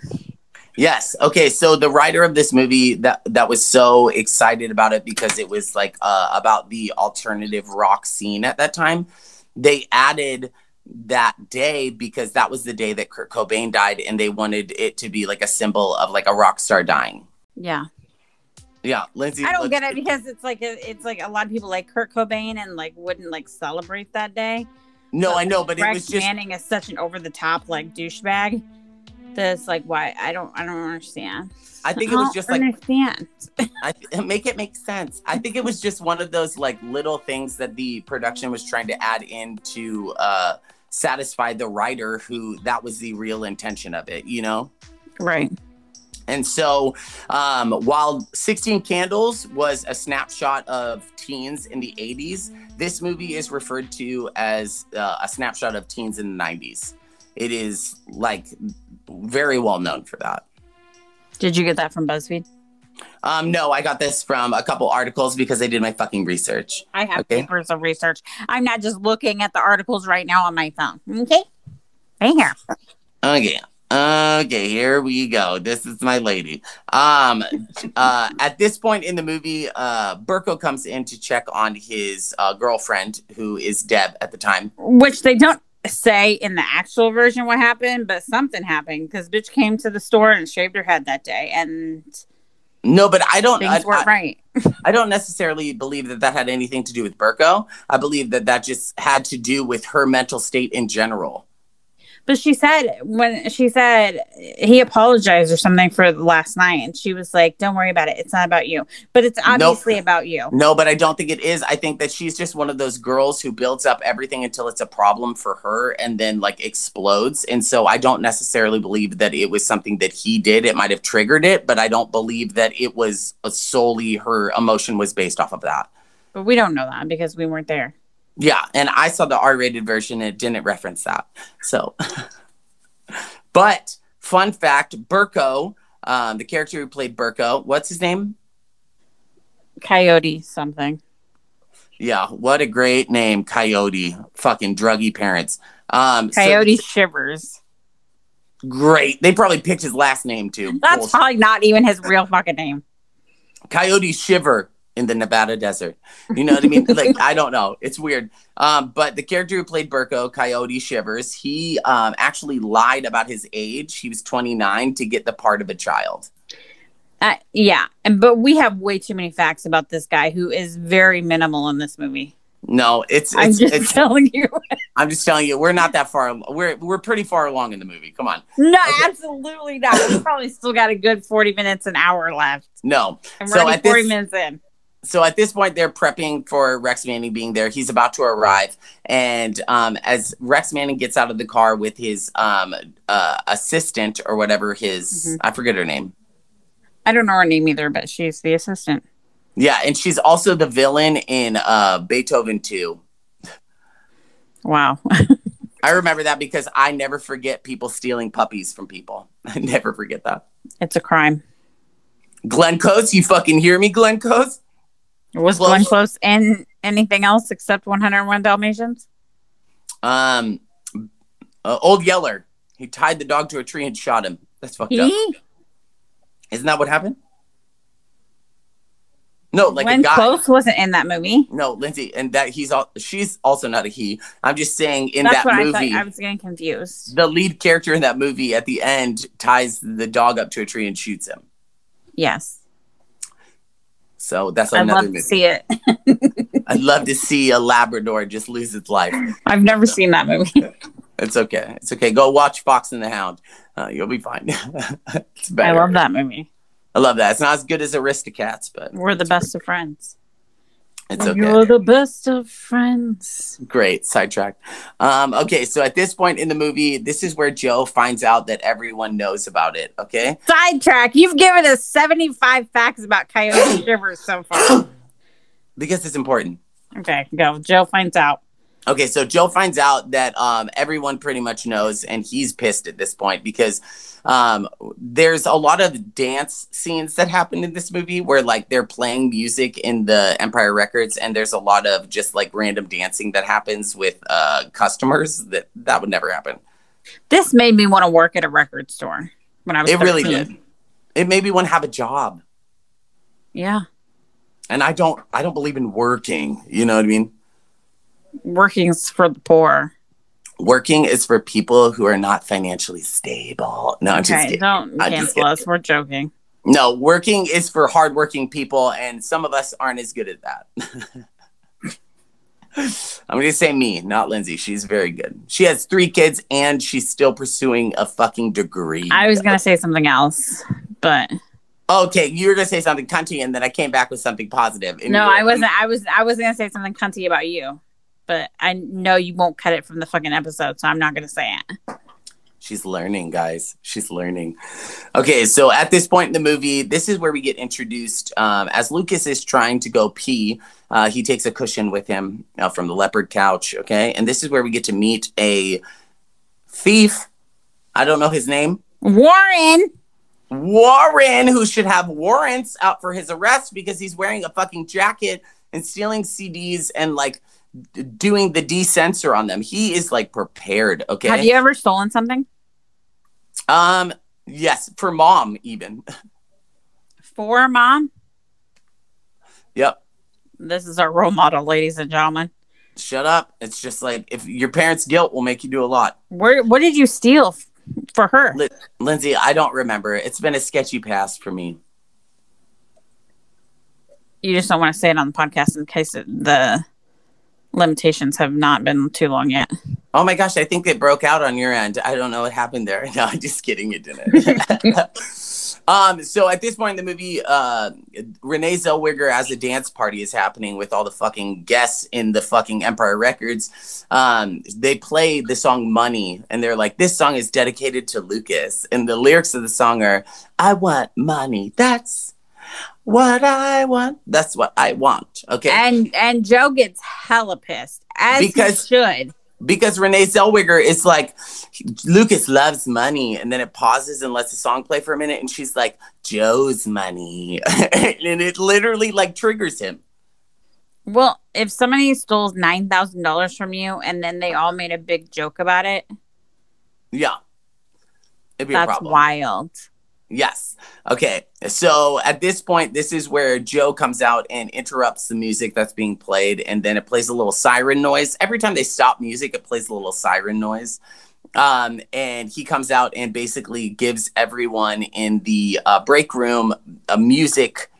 Speaker 1: Yes. Okay. So the writer of this movie that that was so excited about it because it was like uh, about the alternative rock scene at that time. They added that day because that was the day that Kurt Cobain died, and they wanted it to be like a symbol of like a rock star dying.
Speaker 2: Yeah.
Speaker 1: Yeah, Lindsay.
Speaker 2: I don't get it because it's like a, it's like a lot of people like Kurt Cobain and like wouldn't like celebrate that day.
Speaker 1: No, I know, but it
Speaker 2: Rex
Speaker 1: was just
Speaker 2: Manning is such an over the top like douchebag. That's like why I don't I don't understand.
Speaker 1: I think it was
Speaker 2: don't
Speaker 1: just like
Speaker 2: understand.
Speaker 1: I th- make it make sense. I think it was just one of those like little things that the production was trying to add into uh, satisfy the writer who that was the real intention of it, you know?
Speaker 2: right.
Speaker 1: And so um, while 16 Candles was a snapshot of teens in the 80s, this movie is referred to as uh, a snapshot of teens in the 90s. It is like very well known for that.
Speaker 2: Did you get that from BuzzFeed?
Speaker 1: Um, no, I got this from a couple articles because I did my fucking research.
Speaker 2: I have
Speaker 1: Okay.
Speaker 2: papers of research. I'm not just looking at the articles right now on my phone. Okay. Right here.
Speaker 1: Okay. Okay, here we go. This is my lady. Um uh at this point in the movie, uh Berko comes in to check on his uh, girlfriend who is Deb at the time.
Speaker 2: Which they don't say in the actual version what happened, but something happened because bitch came to the store and shaved her head that day, and
Speaker 1: No, but I don't I,
Speaker 2: things weren't
Speaker 1: I,
Speaker 2: right.
Speaker 1: I don't necessarily believe that that had anything to do with Berko. I believe that that just had to do with her mental state in general.
Speaker 2: But she said when she said he apologized or something for last night, and she was like, "Don't worry about it. It's not about you, but it's obviously about you."
Speaker 1: No, but I don't think it is. I think that she's just one of those girls who builds up everything until it's a problem for her and then like explodes. And so I don't necessarily believe that it was something that he did. It might have triggered it, but I don't believe that it was solely her emotion was based off of that.
Speaker 2: But we don't know that because we weren't there.
Speaker 1: Yeah, and I saw the R-rated version. And it didn't reference that. So, but fun fact: Berko, um, the character who played Berko, what's his name?
Speaker 2: Coyote something.
Speaker 1: Yeah, what a great name, Coyote. Fucking druggy parents. Um, so-
Speaker 2: Coyote shivers.
Speaker 1: great. They probably picked his last name too.
Speaker 2: That's
Speaker 1: Bullshit.
Speaker 2: probably not even his real fucking name.
Speaker 1: Coyote Shiver in the Nevada desert. You know what I mean? like I don't know. It's weird. Um, but the character who played Berko, Coyote Shivers, he um, actually lied about his age. He was 29 to get the part of a child.
Speaker 2: Uh, yeah, and but we have way too many facts about this guy who is very minimal in this movie.
Speaker 1: No, it's
Speaker 2: I'm just
Speaker 1: it's
Speaker 2: telling you.
Speaker 1: I'm just telling you, we're not that far. We're we're pretty far along in the movie. Come on.
Speaker 2: No,
Speaker 1: Okay.
Speaker 2: absolutely not. We probably still got a good 40 minutes, an hour left.
Speaker 1: No.
Speaker 2: And we're
Speaker 1: So
Speaker 2: only
Speaker 1: at this-
Speaker 2: 40 minutes in.
Speaker 1: So at this point they're prepping for rex manning being there he's about to arrive and um, as rex manning gets out of the car with his um, uh, assistant or whatever his
Speaker 2: Mhm.
Speaker 1: i forget her name
Speaker 2: I don't know her name either, but she's the assistant.
Speaker 1: yeah and she's also the villain in uh, beethoven 2
Speaker 2: Wow.
Speaker 1: i remember that because i never forget people stealing puppies from people i never forget that
Speaker 2: it's a crime.
Speaker 1: Glenn Close you fucking hear me Glenn Close
Speaker 2: Was. Glenn Close in anything else except 101 Dalmatians?
Speaker 1: um, uh, old yeller he tied the dog to a tree and shot him that's fucked up isn't that what happened No, like
Speaker 2: Glenn
Speaker 1: a guy.
Speaker 2: Close wasn't in that movie.
Speaker 1: No, Lindsay, and that he's all. She's also not a he. I'm just saying in
Speaker 2: That's
Speaker 1: that
Speaker 2: I
Speaker 1: movie,
Speaker 2: thought. I was getting confused.
Speaker 1: the lead character in that movie at the end ties the dog up to a tree and shoots him.
Speaker 2: Yes,
Speaker 1: So that's another.
Speaker 2: I'd
Speaker 1: another
Speaker 2: love
Speaker 1: movie.
Speaker 2: to see it.
Speaker 1: I'd love to see a Labrador just lose its life.
Speaker 2: I've never seen that movie.
Speaker 1: It's okay. It's okay. Go watch Fox and the Hound. Uh, you'll be fine. it's
Speaker 2: I love that movie.
Speaker 1: I love that. It's not as good as Aristocats, but
Speaker 2: We're the best of friends.
Speaker 1: It's okay.
Speaker 2: You're the best of friends.
Speaker 1: Great sidetrack. Um, okay, so at this point in the movie, this is where Joe finds out that everyone knows about it. Okay,
Speaker 2: Sidetrack. You've given us 75 facts about Coyote Shivers so far.
Speaker 1: because it's important.
Speaker 2: Okay, go. Joe finds out.
Speaker 1: Okay, so Joe finds out that um, everyone pretty much knows, and he's pissed at this point because um, there's a lot of dance scenes that happen in this movie where like they're playing music in the Empire Records, and there's a lot of just like random dancing that happens with uh, customers that that would never happen.
Speaker 2: This made me want to work at a record store when I was
Speaker 1: It really did. It made me want to have a job,
Speaker 2: Yeah.
Speaker 1: and I don't. I don't believe in working. You know what I mean?
Speaker 2: Working's for the poor.
Speaker 1: Working is for people who are not financially stable. No, I'm just
Speaker 2: Okay,
Speaker 1: kidding.
Speaker 2: don't
Speaker 1: I'm
Speaker 2: cancel us. We're joking.
Speaker 1: No, working is for hardworking people, and some of us aren't as good at that. I'm going to say me, not Lindsay. She's very good. She has three kids, and she's still pursuing a fucking degree.
Speaker 2: I was going to say something else, but
Speaker 1: okay, you were going to say something cunty, and then I came back with something positive.
Speaker 2: no, I wasn't. I was. I was going to say something cunty about you, but I know you won't cut it from the fucking episode, so I'm not going to say it.
Speaker 1: She's learning, guys. She's learning. Okay, so at this point in the movie, this is where we get introduced. Um, as Lucas is trying to go pee, uh, he takes a cushion with him uh, from the leopard couch. Okay, and this is where we get to meet a thief. I don't know his name.
Speaker 2: Warren.
Speaker 1: Warren, who should have warrants out for his arrest because he's wearing a fucking jacket and stealing CDs and like doing the desensor on them. He is like prepared. Okay.
Speaker 2: Have you ever stolen something
Speaker 1: Um, yes, for mom even.
Speaker 2: for mom?
Speaker 1: yep.
Speaker 2: This is our role model, ladies and gentlemen.
Speaker 1: Shut up. It's just like if your parents' guilt will make you do a lot.
Speaker 2: Where? What did you steal f- for her?
Speaker 1: Li- Lindsay, I don't remember. It's been a sketchy past for me.
Speaker 2: You just don't want to say it on the podcast in case it, the limitations have not been too long yet.
Speaker 1: Oh my gosh, I think it broke out on your end. I don't know what happened there. No, I'm just kidding. It didn't. um, so at this point in the movie, uh, Renee Zellweger as a dance party is happening with all the fucking guests in the fucking Empire Records. Um, they play the song Money and they're like, this song is dedicated to Lucas. And the lyrics of the song are, I want money. That's what I want. That's what I want. Okay.
Speaker 2: And and Joe gets hella pissed as
Speaker 1: Because-
Speaker 2: he should.
Speaker 1: because Renee Zellweger is like, Lucas loves money, and then it pauses and lets the song play for a minute, and she's like, Joe's money, and it literally like triggers him.
Speaker 2: Well, if somebody stole nine thousand dollars from you and then they all made a big joke about it,
Speaker 1: Yeah, it'd be
Speaker 2: that's wild.
Speaker 1: Yes. Okay. So at this point, this is where Joe comes out and interrupts the music that's being played, and then it plays a little siren noise. Every time they stop music, it plays a little siren noise. Um, and he comes out and basically gives everyone in the uh, break room a music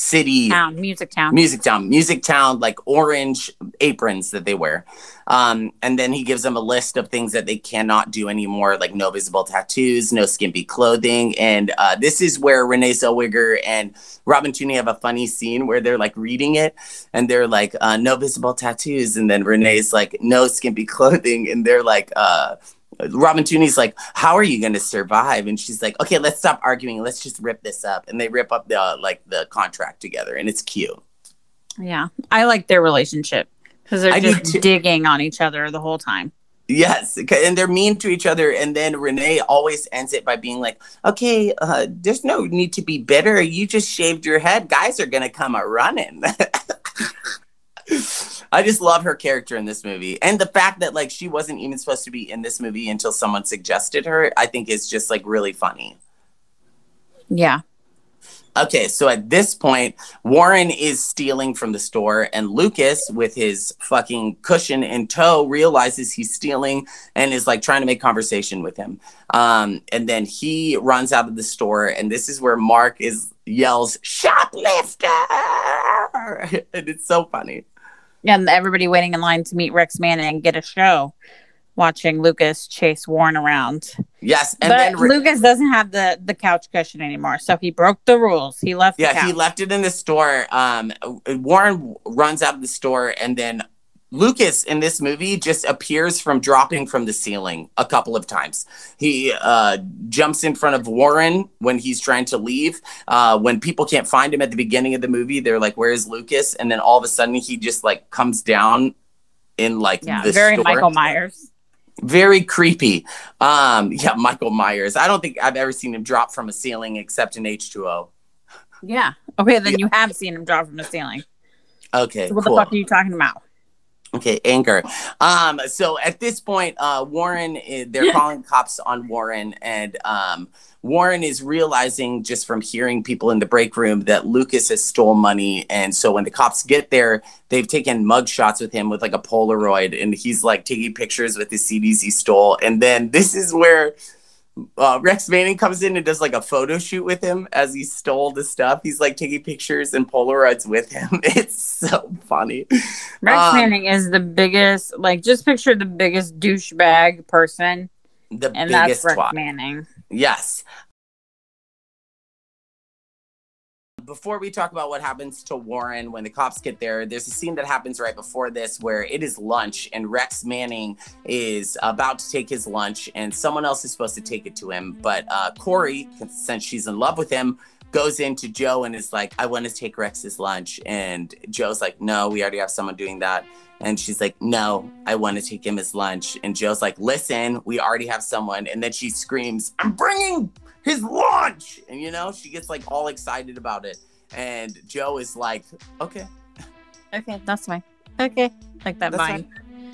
Speaker 1: city
Speaker 2: Town, music town.
Speaker 1: music town music town like orange aprons that they wear. Um and then he gives them a list of things that they cannot do anymore like no visible tattoos no skimpy clothing. And uh this is where renee zellweger and Robin Tunney have a funny scene where they're like reading it and they're like uh no visible tattoos. And then renee's like no skimpy clothing. And they're like uh Robin Tunney's like, "How are you going to survive?" And she's like, "Okay, let's stop arguing. Let's just rip this up." And they rip up the uh, like the contract together, and it's cute.
Speaker 2: Yeah, I like their relationship because they're
Speaker 1: I
Speaker 2: just digging on each other the whole time.
Speaker 1: Yes, and they're mean to each other, and then Renee always ends it by being like, "Okay, uh, there's no need to be bitter. You just shaved your head. Guys are gonna come a running." I just love her character in this movie, and the fact that like she wasn't even supposed to be in this movie until someone suggested her. I think is just like really funny.
Speaker 2: Yeah,
Speaker 1: Okay, so at this point, Warren is stealing from the store, and Lucas, with his fucking cushion in tow, realizes he's stealing and is like trying to make conversation with him. Um, and then he runs out of the store, and this is where Mark is yells shoplifter, and it's so funny.
Speaker 2: And everybody waiting in line to meet Rex Manning and get a show watching Lucas chase Warren around.
Speaker 1: Yes,
Speaker 2: and but then Lucas doesn't have the the couch cushion anymore, so he broke the rules. He left.
Speaker 1: Yeah, he left it in the store. Um, Warren runs out of the store, and then Lucas in this movie just appears from dropping from the ceiling a couple of times. He uh, jumps in front of Warren when he's trying to leave. Uh, when people can't find him at the beginning of the movie, they're like, "Where is Lucas?" And then all of a sudden, he just like comes down in like
Speaker 2: yeah, very store. Michael Myers
Speaker 1: very creepy. Um, yeah, Michael Myers. I don't think I've ever seen him drop from a ceiling except in H2O.
Speaker 2: Yeah. Okay, then yeah. you have seen him drop from the ceiling.
Speaker 1: Okay.
Speaker 2: So what cool. the fuck are you talking about?
Speaker 1: Okay, anger. Um, so at this point, uh, Warren, eh, they're calling cops on Warren, and um, Warren is realizing just from hearing people in the break room that Lucas has stole money. And so when the cops get there, they've taken mug shots with him with like a Polaroid and he's like taking pictures with the CDs he stole. And then this is where uh, Rex Manning comes in and does like a photo shoot with him as he stole the stuff. He's like taking pictures and Polaroids with him. It's so funny.
Speaker 2: Rex um, Manning is the biggest, like, just picture the biggest douchebag person. The and that's Rex twat. Manning.
Speaker 1: Yes. Before we talk about what happens to Warren when the cops get there, there's a scene that happens right before this where it is lunch and Rex Manning is about to take his lunch and someone else is supposed to take it to him. But uh, Corey, since she's in love with him, goes into Joe and is like, I want to take Rex's lunch. And Joe's like, No, we already have someone doing that. And she's like, No, I want to take him his lunch. And Joe's like, Listen, we already have someone. And then she screams, I'm bringing his lunch. And, you know, she gets like all excited about it. And Joe is like, Okay.
Speaker 2: Okay, that's fine. Okay. Like that that's fine.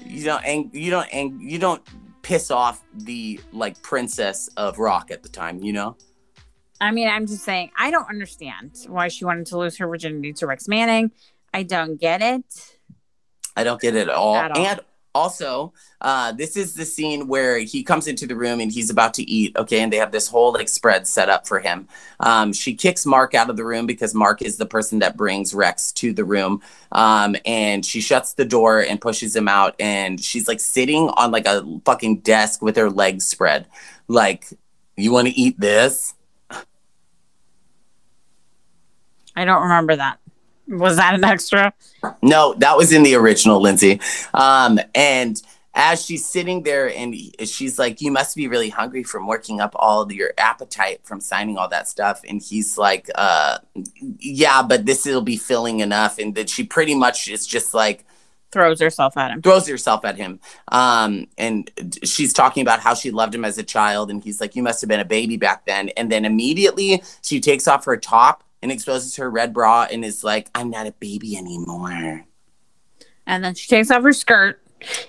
Speaker 1: You don't, and you don't, and you don't piss off the like princess of rock at the time, you know?
Speaker 2: I mean, I'm just saying, I don't understand why she wanted to lose her virginity to Rex Manning. I don't get it.
Speaker 1: I don't get it at all. At all. And also, uh, this is the scene where he comes into the room and he's about to eat. Okay, and they have this whole like spread set up for him. Um, she kicks Mark out of the room because Mark is the person that brings Rex to the room. Um, and she shuts the door and pushes him out. And she's like sitting on like a fucking desk with her legs spread. Like, you want to eat this?
Speaker 2: I don't remember that. Was that an extra?
Speaker 1: No, that was in the original, Lindsay. Um, and as she's sitting there and she's like, You must be really hungry from working up all your appetite from signing all that stuff. And he's like, uh, Yeah, but this will be filling enough. And that she pretty much is just like,
Speaker 2: throws herself at him
Speaker 1: throws herself at him um and she's talking about how she loved him as a child and he's like you must have been a baby back then and then immediately she takes off her top and exposes her red bra and is like, I'm not a baby anymore.
Speaker 2: And then she takes off her skirt.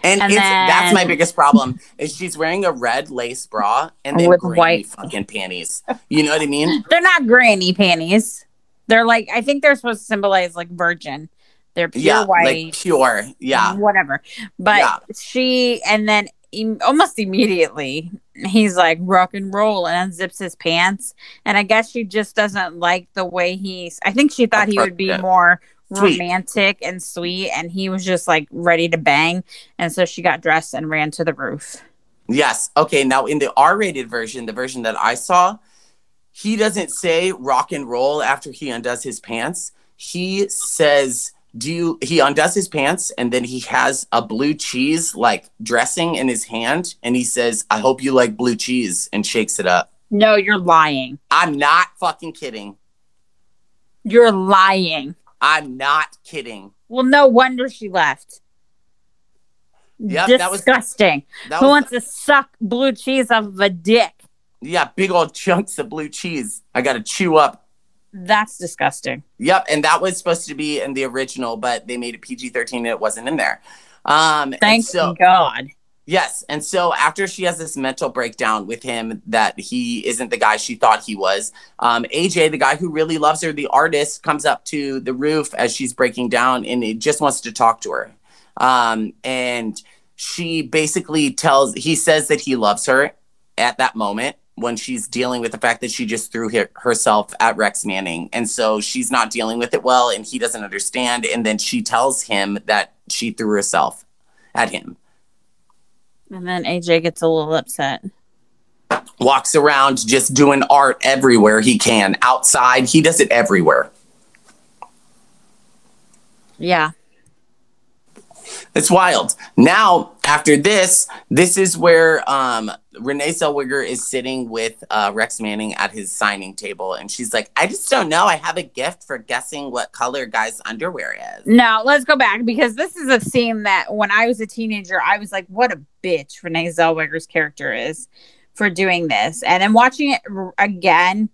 Speaker 1: And, and then... that's my biggest problem is she's wearing a red lace bra and then with white fucking panties. You know what I mean?
Speaker 2: they're not granny panties. They're like I think they're supposed to symbolize like virgin. They're pure
Speaker 1: yeah,
Speaker 2: white,
Speaker 1: like pure, yeah,
Speaker 2: whatever. But yeah. she and then almost immediately he's like rock and roll and unzips his pants. And i guess she just doesn't like the way he's i think she thought he would be more sweet. romantic and sweet and he was just like ready to bang. And so she got dressed and ran to the roof.
Speaker 1: Yes. Okay now in the r-rated version the version that i saw he doesn't say rock and roll after he undoes his pants. He says do you he undoes his pants and then he has a blue cheese like dressing in his hand and he says i hope you like blue cheese and shakes it up.
Speaker 2: No you're lying.
Speaker 1: I'm not fucking kidding.
Speaker 2: You're lying.
Speaker 1: I'm not kidding.
Speaker 2: Well no wonder she left.
Speaker 1: Yeah
Speaker 2: that was disgusting. that who was, wants to suck blue cheese off of a dick?
Speaker 1: Yeah big old chunks of blue cheese. I gotta chew up
Speaker 2: that's disgusting.
Speaker 1: Yep, and that was supposed to be in the original, but they made it PG thirteen and it wasn't in there. Um,
Speaker 2: Thank so, God.
Speaker 1: Yes. And so after she has this mental breakdown with him that he isn't the guy she thought he was, um, AJ, the guy who really loves her, the artist, comes up to the roof as she's breaking down and he just wants to talk to her. Um, and she basically tells, he says that he loves her at that moment when she's dealing with the fact that she just threw her, herself at Rex Manning. And so she's not dealing with it well and he doesn't understand. And then she tells him that she threw herself at him.
Speaker 2: And then AJ gets a little upset.
Speaker 1: Walks around just doing art everywhere he can. Outside, he does it everywhere.
Speaker 2: Yeah.
Speaker 1: It's wild. Now, after this, this is where um, Renee Zellweger is sitting with uh, Rex Manning at his signing table, and she's like, "I just don't know. I have a gift for guessing what color guys' underwear is."
Speaker 2: No, let's go back because this is a scene that when I was a teenager, I was like, "What a bitch!" Renee Zellweger's character is for doing this, and then watching it again,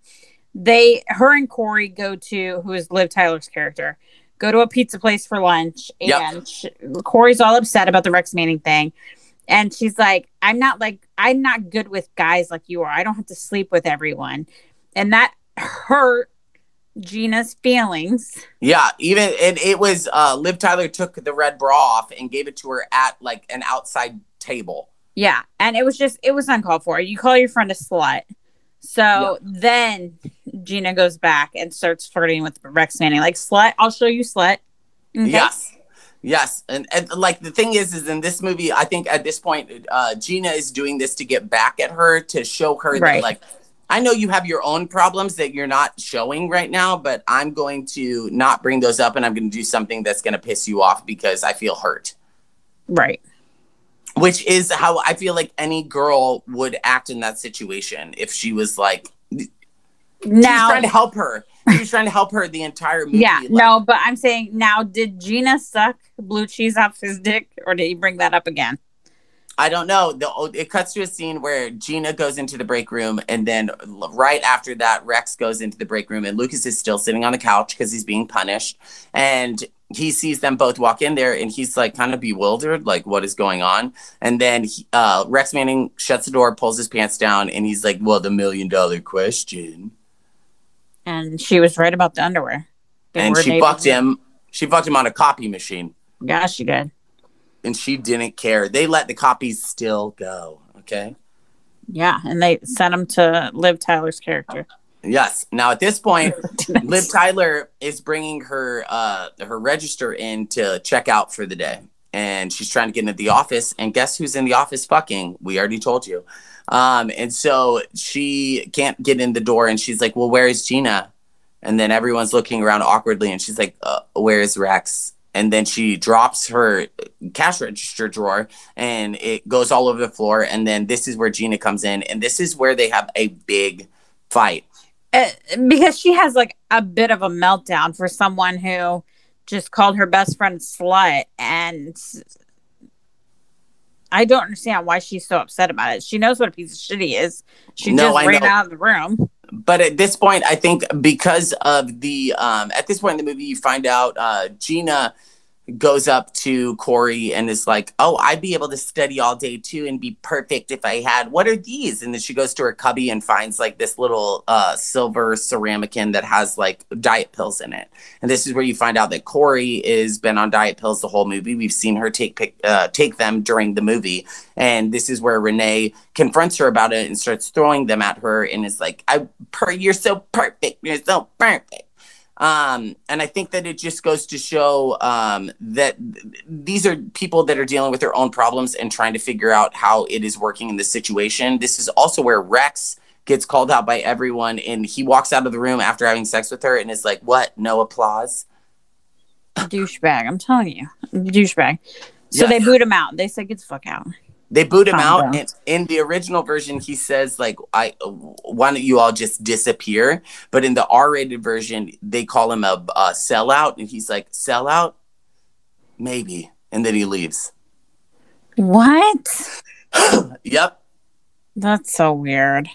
Speaker 2: they, her and Corey go to who is Liv Tyler's character go to a pizza place for lunch, and yep. she, Corey's all upset about the Rex Manning thing. And she's like, I'm not like, I'm not good with guys like you are. I don't have to sleep with everyone. And that hurt Gina's feelings.
Speaker 1: Yeah, even and it was uh Liv Tyler took the red bra off and gave it to her at like an outside table.
Speaker 2: Yeah, and it was just it was uncalled for. You call your friend a slut. So yeah. then Gina goes back and starts flirting with Rex Manning, like slut. I'll show you slut.
Speaker 1: Okay? Yes. Yes, and, and like the thing is, is in this movie, I think at this point, uh, Gina is doing this to get back at her to show her right. that, like, I know you have your own problems that you're not showing right now, but I'm going to not bring those up, and I'm going to do something that's going to piss you off because I feel hurt.
Speaker 2: Right
Speaker 1: which is how I feel like any girl would act in that situation if she was like now He's trying to help her. She was trying to help her the entire movie.
Speaker 2: Yeah, like, no, but I'm saying now, did Gina suck blue cheese off his dick, or did he bring that up again?
Speaker 1: I don't know. The, it cuts to a scene where Gina goes into the break room, and then right after that, Rex goes into the break room, and Lucas is still sitting on the couch because he's being punished. And he sees them both walk in there and he's like kind of bewildered, like what is going on. And then he, uh, Rex Manning shuts the door, pulls his pants down, and he's like, "Well, the million dollar question."
Speaker 2: And she was right about the underwear.
Speaker 1: They and she fucked him. She fucked him on a copy machine.
Speaker 2: Yeah, she did.
Speaker 1: And she didn't care. They let the copies still go. Okay.
Speaker 2: Yeah, and they sent him to Liv Tyler's character.
Speaker 1: Yes. Now at this point, Liv Tyler is bringing her uh her register in to check out for the day, and she's trying to get into the office. And guess who's in the office? Fucking. We already told you. Um, and so she can't get in the door, and she's like, "Well, where is Gina?" And then everyone's looking around awkwardly, and she's like, uh, "Where is Rex?" And then she drops her cash register drawer, and it goes all over the floor. And then this is where Gina comes in, and this is where they have a big fight
Speaker 2: because she has like a bit of a meltdown for someone who just called her best friend slut and I don't understand why she's so upset about it. She knows what a piece of shit he is. She no, just I ran know. out of the room.
Speaker 1: But at this point, I think because of the um, at this point in the movie, you find out uh, Gina goes up to Corey and is like, Oh, I'd be able to study all day too and be perfect if I had. What are these? And then she goes to her cubby and finds like this little uh, silver ceramican that has like diet pills in it. And this is where you find out that Corey is been on diet pills the whole movie. We've seen her take uh, take them during the movie. And this is where Renee confronts her about it and starts throwing them at her and is like, I per you're so perfect. You're so perfect. Um, and I think that it just goes to show um, that th- these are people that are dealing with their own problems and trying to figure out how it is working in this situation. This is also where Rex gets called out by everyone and he walks out of the room after having sex with her and is like, What? No applause?
Speaker 2: Douchebag. I'm telling you. Douchebag. So yes. they boot him out. They say, Get the fuck out.
Speaker 1: They boot him out. And in the original version, he says, like, I why don't you all just disappear? But in the R-rated version, they call him a, a sellout, and he's like, sellout? Maybe. And then he leaves.
Speaker 2: What?
Speaker 1: yep.
Speaker 2: That's so weird.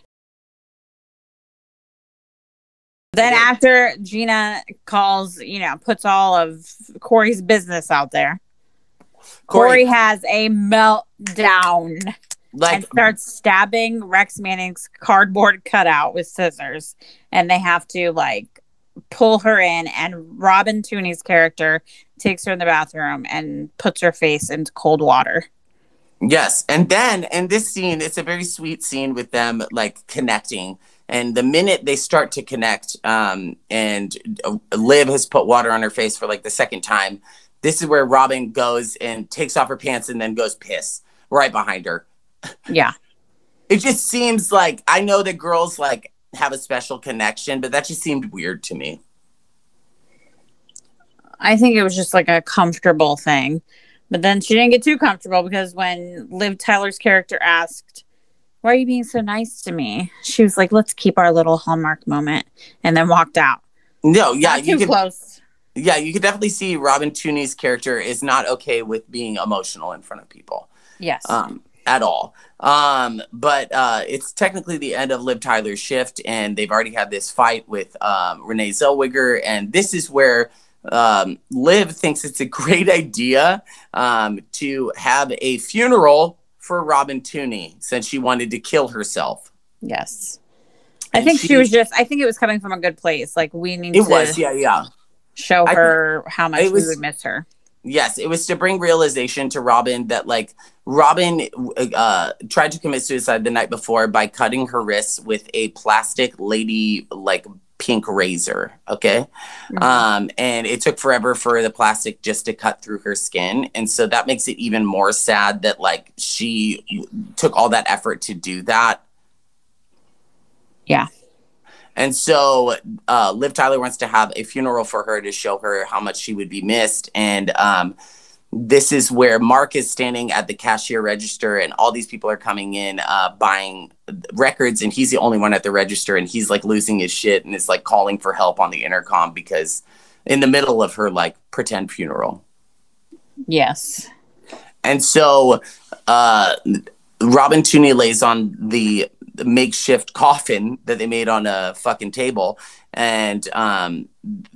Speaker 2: Then after Gina calls, you know, puts all of Corey's business out there Corey, has a meltdown
Speaker 1: like
Speaker 2: and starts stabbing Rex Manning's cardboard cutout with scissors, and they have to like pull her in. And Robin Tunney's character takes her in the bathroom and puts her face into cold water.
Speaker 1: Yes. And then in this scene, it's a very sweet scene with them like connecting. And the minute they start to connect, um, and uh, Liv has put water on her face for like the second time, this is where Robin goes and takes off her pants and then goes piss right behind her.
Speaker 2: Yeah.
Speaker 1: It just seems like I know that girls like have a special connection, but that just seemed weird to me.
Speaker 2: I think it was just like a comfortable thing. But then she didn't get too comfortable because when Liv Tyler's character asked, Why are you being so nice to me? She was like, Let's keep our little hallmark moment and then walked out.
Speaker 1: No, yeah,
Speaker 2: Not
Speaker 1: you
Speaker 2: too
Speaker 1: can
Speaker 2: close.
Speaker 1: Yeah, you could definitely see Robin Tunney's character is not okay with being emotional in front of people.
Speaker 2: Yes.
Speaker 1: um, at all. Um, but uh, it's technically the end of Liv Tyler's shift, and they've already had this fight with um, Renee Zellweger, and this is where um, Liv thinks it's a great idea um, to have a funeral for Robin Tooney since she wanted to kill herself.
Speaker 2: yes. I
Speaker 1: And
Speaker 2: think she,
Speaker 1: she-
Speaker 2: was just, I think it was coming from a good place. Like, we need
Speaker 1: It
Speaker 2: to
Speaker 1: was, yeah, yeah.
Speaker 2: Show
Speaker 1: I
Speaker 2: her how much
Speaker 1: was-
Speaker 2: we would miss her.
Speaker 1: Yes, it was to bring realization to Robin that like Robin uh, tried to commit suicide the night before by cutting her wrists with a plastic lady like pink razor. Okay,
Speaker 2: Mhm.
Speaker 1: um, and it took forever for the plastic just to cut through her skin, and so that makes it even more sad that like she took all that effort to do that.
Speaker 2: Yeah.
Speaker 1: And so uh, Liv Tyler wants to have a funeral for her to show her how much she would be missed. And um, this is where Mark is standing at the cashier register, and all these people are coming in uh, buying records, and he's the only one at the register, and he's like losing his shit and is like calling for help on the intercom because in the middle of her like pretend funeral.
Speaker 2: Yes.
Speaker 1: And so uh, Robin Tunney lays on the makeshift coffin that they made on a fucking table. And um,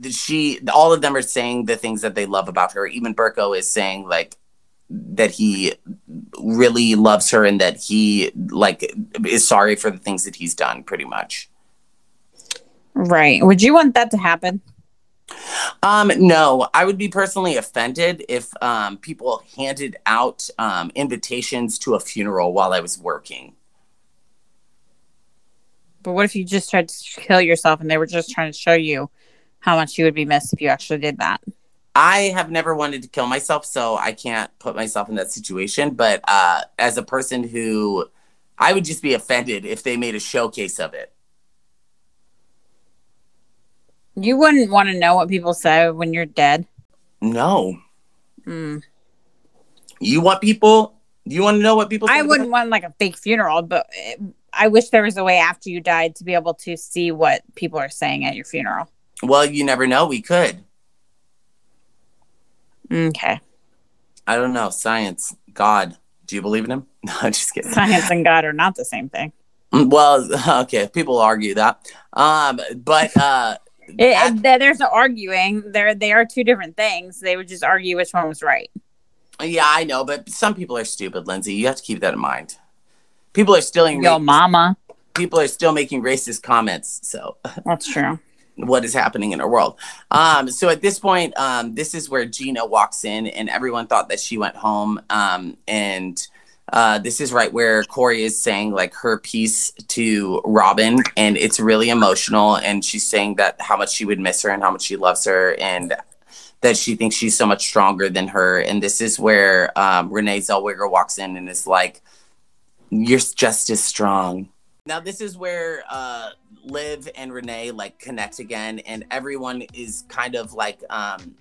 Speaker 1: she, all of them are saying the things that they love about her. Even Berko is saying like that he really loves her and that he like is sorry for the things that he's done pretty much.
Speaker 2: Right. Would you want that to happen?
Speaker 1: Um, no, I would be personally offended if um, people handed out um, invitations to a funeral while I was working.
Speaker 2: But what if you just tried to kill yourself and they were just trying to show you how much you would be missed if you actually did that?
Speaker 1: I have never wanted to kill myself, so I can't put myself in that situation. But uh, as a person who, I would just be offended if they made a showcase of it.
Speaker 2: You wouldn't want to know what people say when you're dead.
Speaker 1: No,
Speaker 2: Mm.
Speaker 1: you want people. You want to know what people.
Speaker 2: I wouldn't
Speaker 1: about-
Speaker 2: want like a fake funeral, but I wish there was a way after you died to be able to see what people are saying at your funeral.
Speaker 1: Well, you never know. We could.
Speaker 2: Okay.
Speaker 1: I don't know. Science, God. Do you believe in him? No, I'm just kidding.
Speaker 2: Science and God are not the same thing.
Speaker 1: Mm, Well, okay. People argue that. Um, but uh,
Speaker 2: It,
Speaker 1: At-
Speaker 2: there's no arguing. There, they are two different things. They would just argue which one was right.
Speaker 1: yeah, I know. But some people are stupid, Lindsay. You have to keep that in mind. People are still in
Speaker 2: Yo, mama.
Speaker 1: people are still making racist comments. So
Speaker 2: That's true.
Speaker 1: what is happening in our world. Um, so at this point, um, this is where Gina walks in, and everyone thought that she went home. Um, and uh, this is right where Corey is saying like her piece to Robin, and it's really emotional. And she's saying that how much she would miss her and how much she loves her, and that she thinks she's so much stronger than her. And this is where um, Renee Zellweger walks in and is like, "You're just as strong." Now this is where uh, Liv and Renee like connect again, and everyone is kind of like um,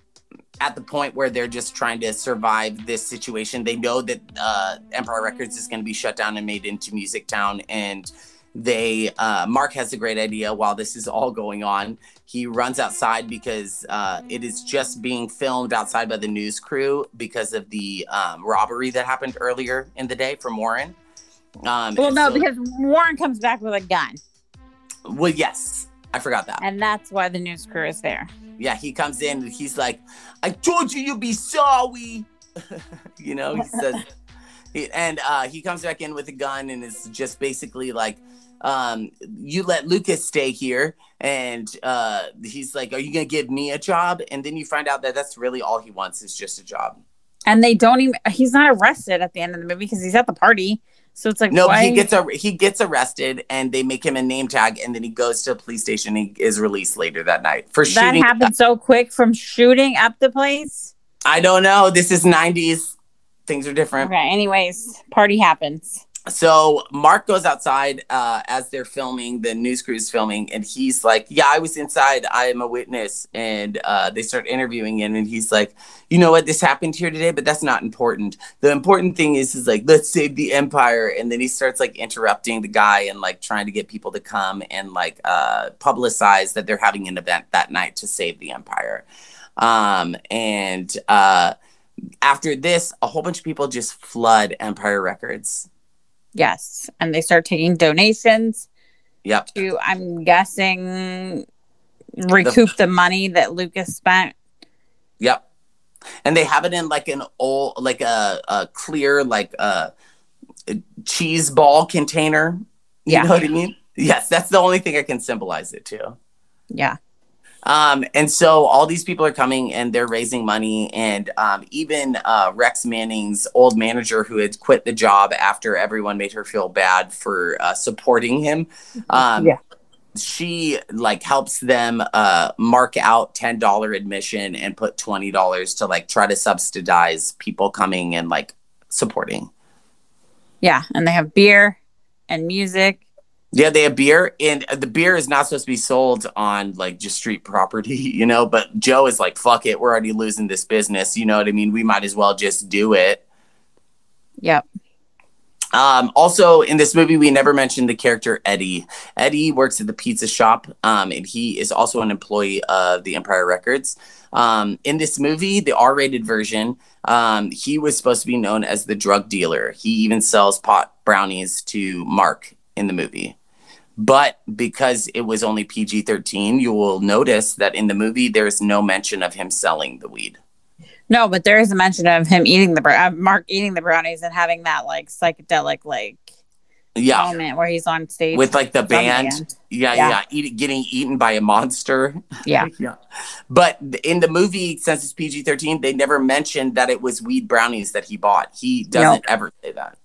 Speaker 1: at the point where they're just trying to survive this situation. They know that uh, Empire Records is going to be shut down and made into Music Town, and they uh, Mark has a great idea while this is all going on. He runs outside because uh, it is just being filmed outside by the news crew because of the um, robbery that happened earlier in the day from Warren. Um,
Speaker 2: Well, no,
Speaker 1: so-
Speaker 2: because Warren comes back with a gun,
Speaker 1: well, yes, I forgot that.
Speaker 2: and that's why the news crew is there.
Speaker 1: Yeah, he comes in and he's like, I told you you'd be sorry. you know, he says, he, and uh, he comes back in with a gun and is just basically like, um, you let Lucas stay here. And uh, he's like, Are you going to give me a job? And then you find out that that's really all he wants is just a job.
Speaker 2: And they don't even, he's not arrested at the end of the movie because he's at the party. So it's like,
Speaker 1: no,
Speaker 2: why?
Speaker 1: he gets a, he gets arrested and they make him a name tag and then he goes to a police station. And he is released later that night for
Speaker 2: that
Speaker 1: shooting.
Speaker 2: That happened so quick from shooting up the place.
Speaker 1: I don't know. This is 90s. Things are different.
Speaker 2: Okay. Anyways, party happens.
Speaker 1: So Mark goes outside uh, as they're filming the news crew's filming, and he's like, "Yeah, I was inside. I am a witness." And uh, they start interviewing him, and he's like, "You know what? This happened here today, but that's not important. The important thing is, is like, let's save the empire." And then he starts like interrupting the guy and like trying to get people to come and like uh, publicize that they're having an event that night to save the empire. Um, and uh, after this, a whole bunch of people just flood Empire Records.
Speaker 2: Yes. And they start taking donations
Speaker 1: Yep.
Speaker 2: to, I'm guessing, recoup the money that Lucas spent.
Speaker 1: Yep. And they have it in like an old, like a, a clear, like a, a cheese ball container. You
Speaker 2: Yeah.
Speaker 1: know what I mean? Yes, that's the only thing I can symbolize it to.
Speaker 2: Yeah.
Speaker 1: Um, and so all these people are coming and they're raising money. And um, even uh, Rex Manning's old manager, who had quit the job after everyone made her feel bad for uh, supporting him, um,
Speaker 2: Yeah.
Speaker 1: she like helps them uh, mark out ten dollar admission and put twenty dollars to like try to subsidize people coming and like supporting.
Speaker 2: Yeah. And they have beer and music.
Speaker 1: Yeah, they have beer, and the beer is not supposed to be sold on like just street property, you know. But Joe is like, "Fuck it, we're already losing this business." You know what I mean? We might as well just do it.
Speaker 2: Yep.
Speaker 1: Um, also, in this movie, we never mentioned the character Eddie. Eddie works at the pizza shop, um, and he is also an employee of the Empire Records. Um, in this movie, the R-rated version, um, he was supposed to be known as the drug dealer. He even sells pot brownies to Mark in the movie. But because it was only PG 13, you will notice that in the movie, there is no mention of him selling the weed.
Speaker 2: No, but there is a mention of him eating the br- uh, Mark eating the brownies and having that like psychedelic like
Speaker 1: Yeah.
Speaker 2: moment where he's on stage
Speaker 1: With like the band.
Speaker 2: band.
Speaker 1: Yeah,
Speaker 2: Yeah.
Speaker 1: yeah. Eat, getting eaten by a monster.
Speaker 2: Yeah.
Speaker 1: yeah. But in the movie, since it's PG 13, they never mentioned that it was weed brownies that he bought. He doesn't ever say that.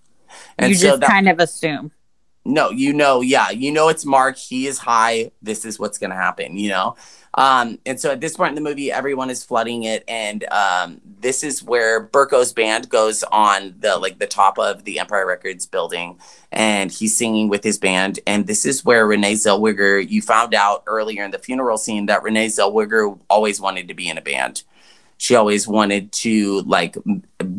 Speaker 1: And
Speaker 2: you
Speaker 1: so
Speaker 2: just
Speaker 1: that,
Speaker 2: kind of assume.
Speaker 1: No, you know, yeah, you know, it's Mark. He is high. This is what's to happen, you know? Um, and so at this point in the movie, everyone is flooding it. And um, this is where Berko's band goes on the like the top of the Empire Records building and he's singing with his band. And this is where Renee Zellweger, you found out earlier in the funeral scene that Renee Zellweger always wanted to be in a band. She always wanted to like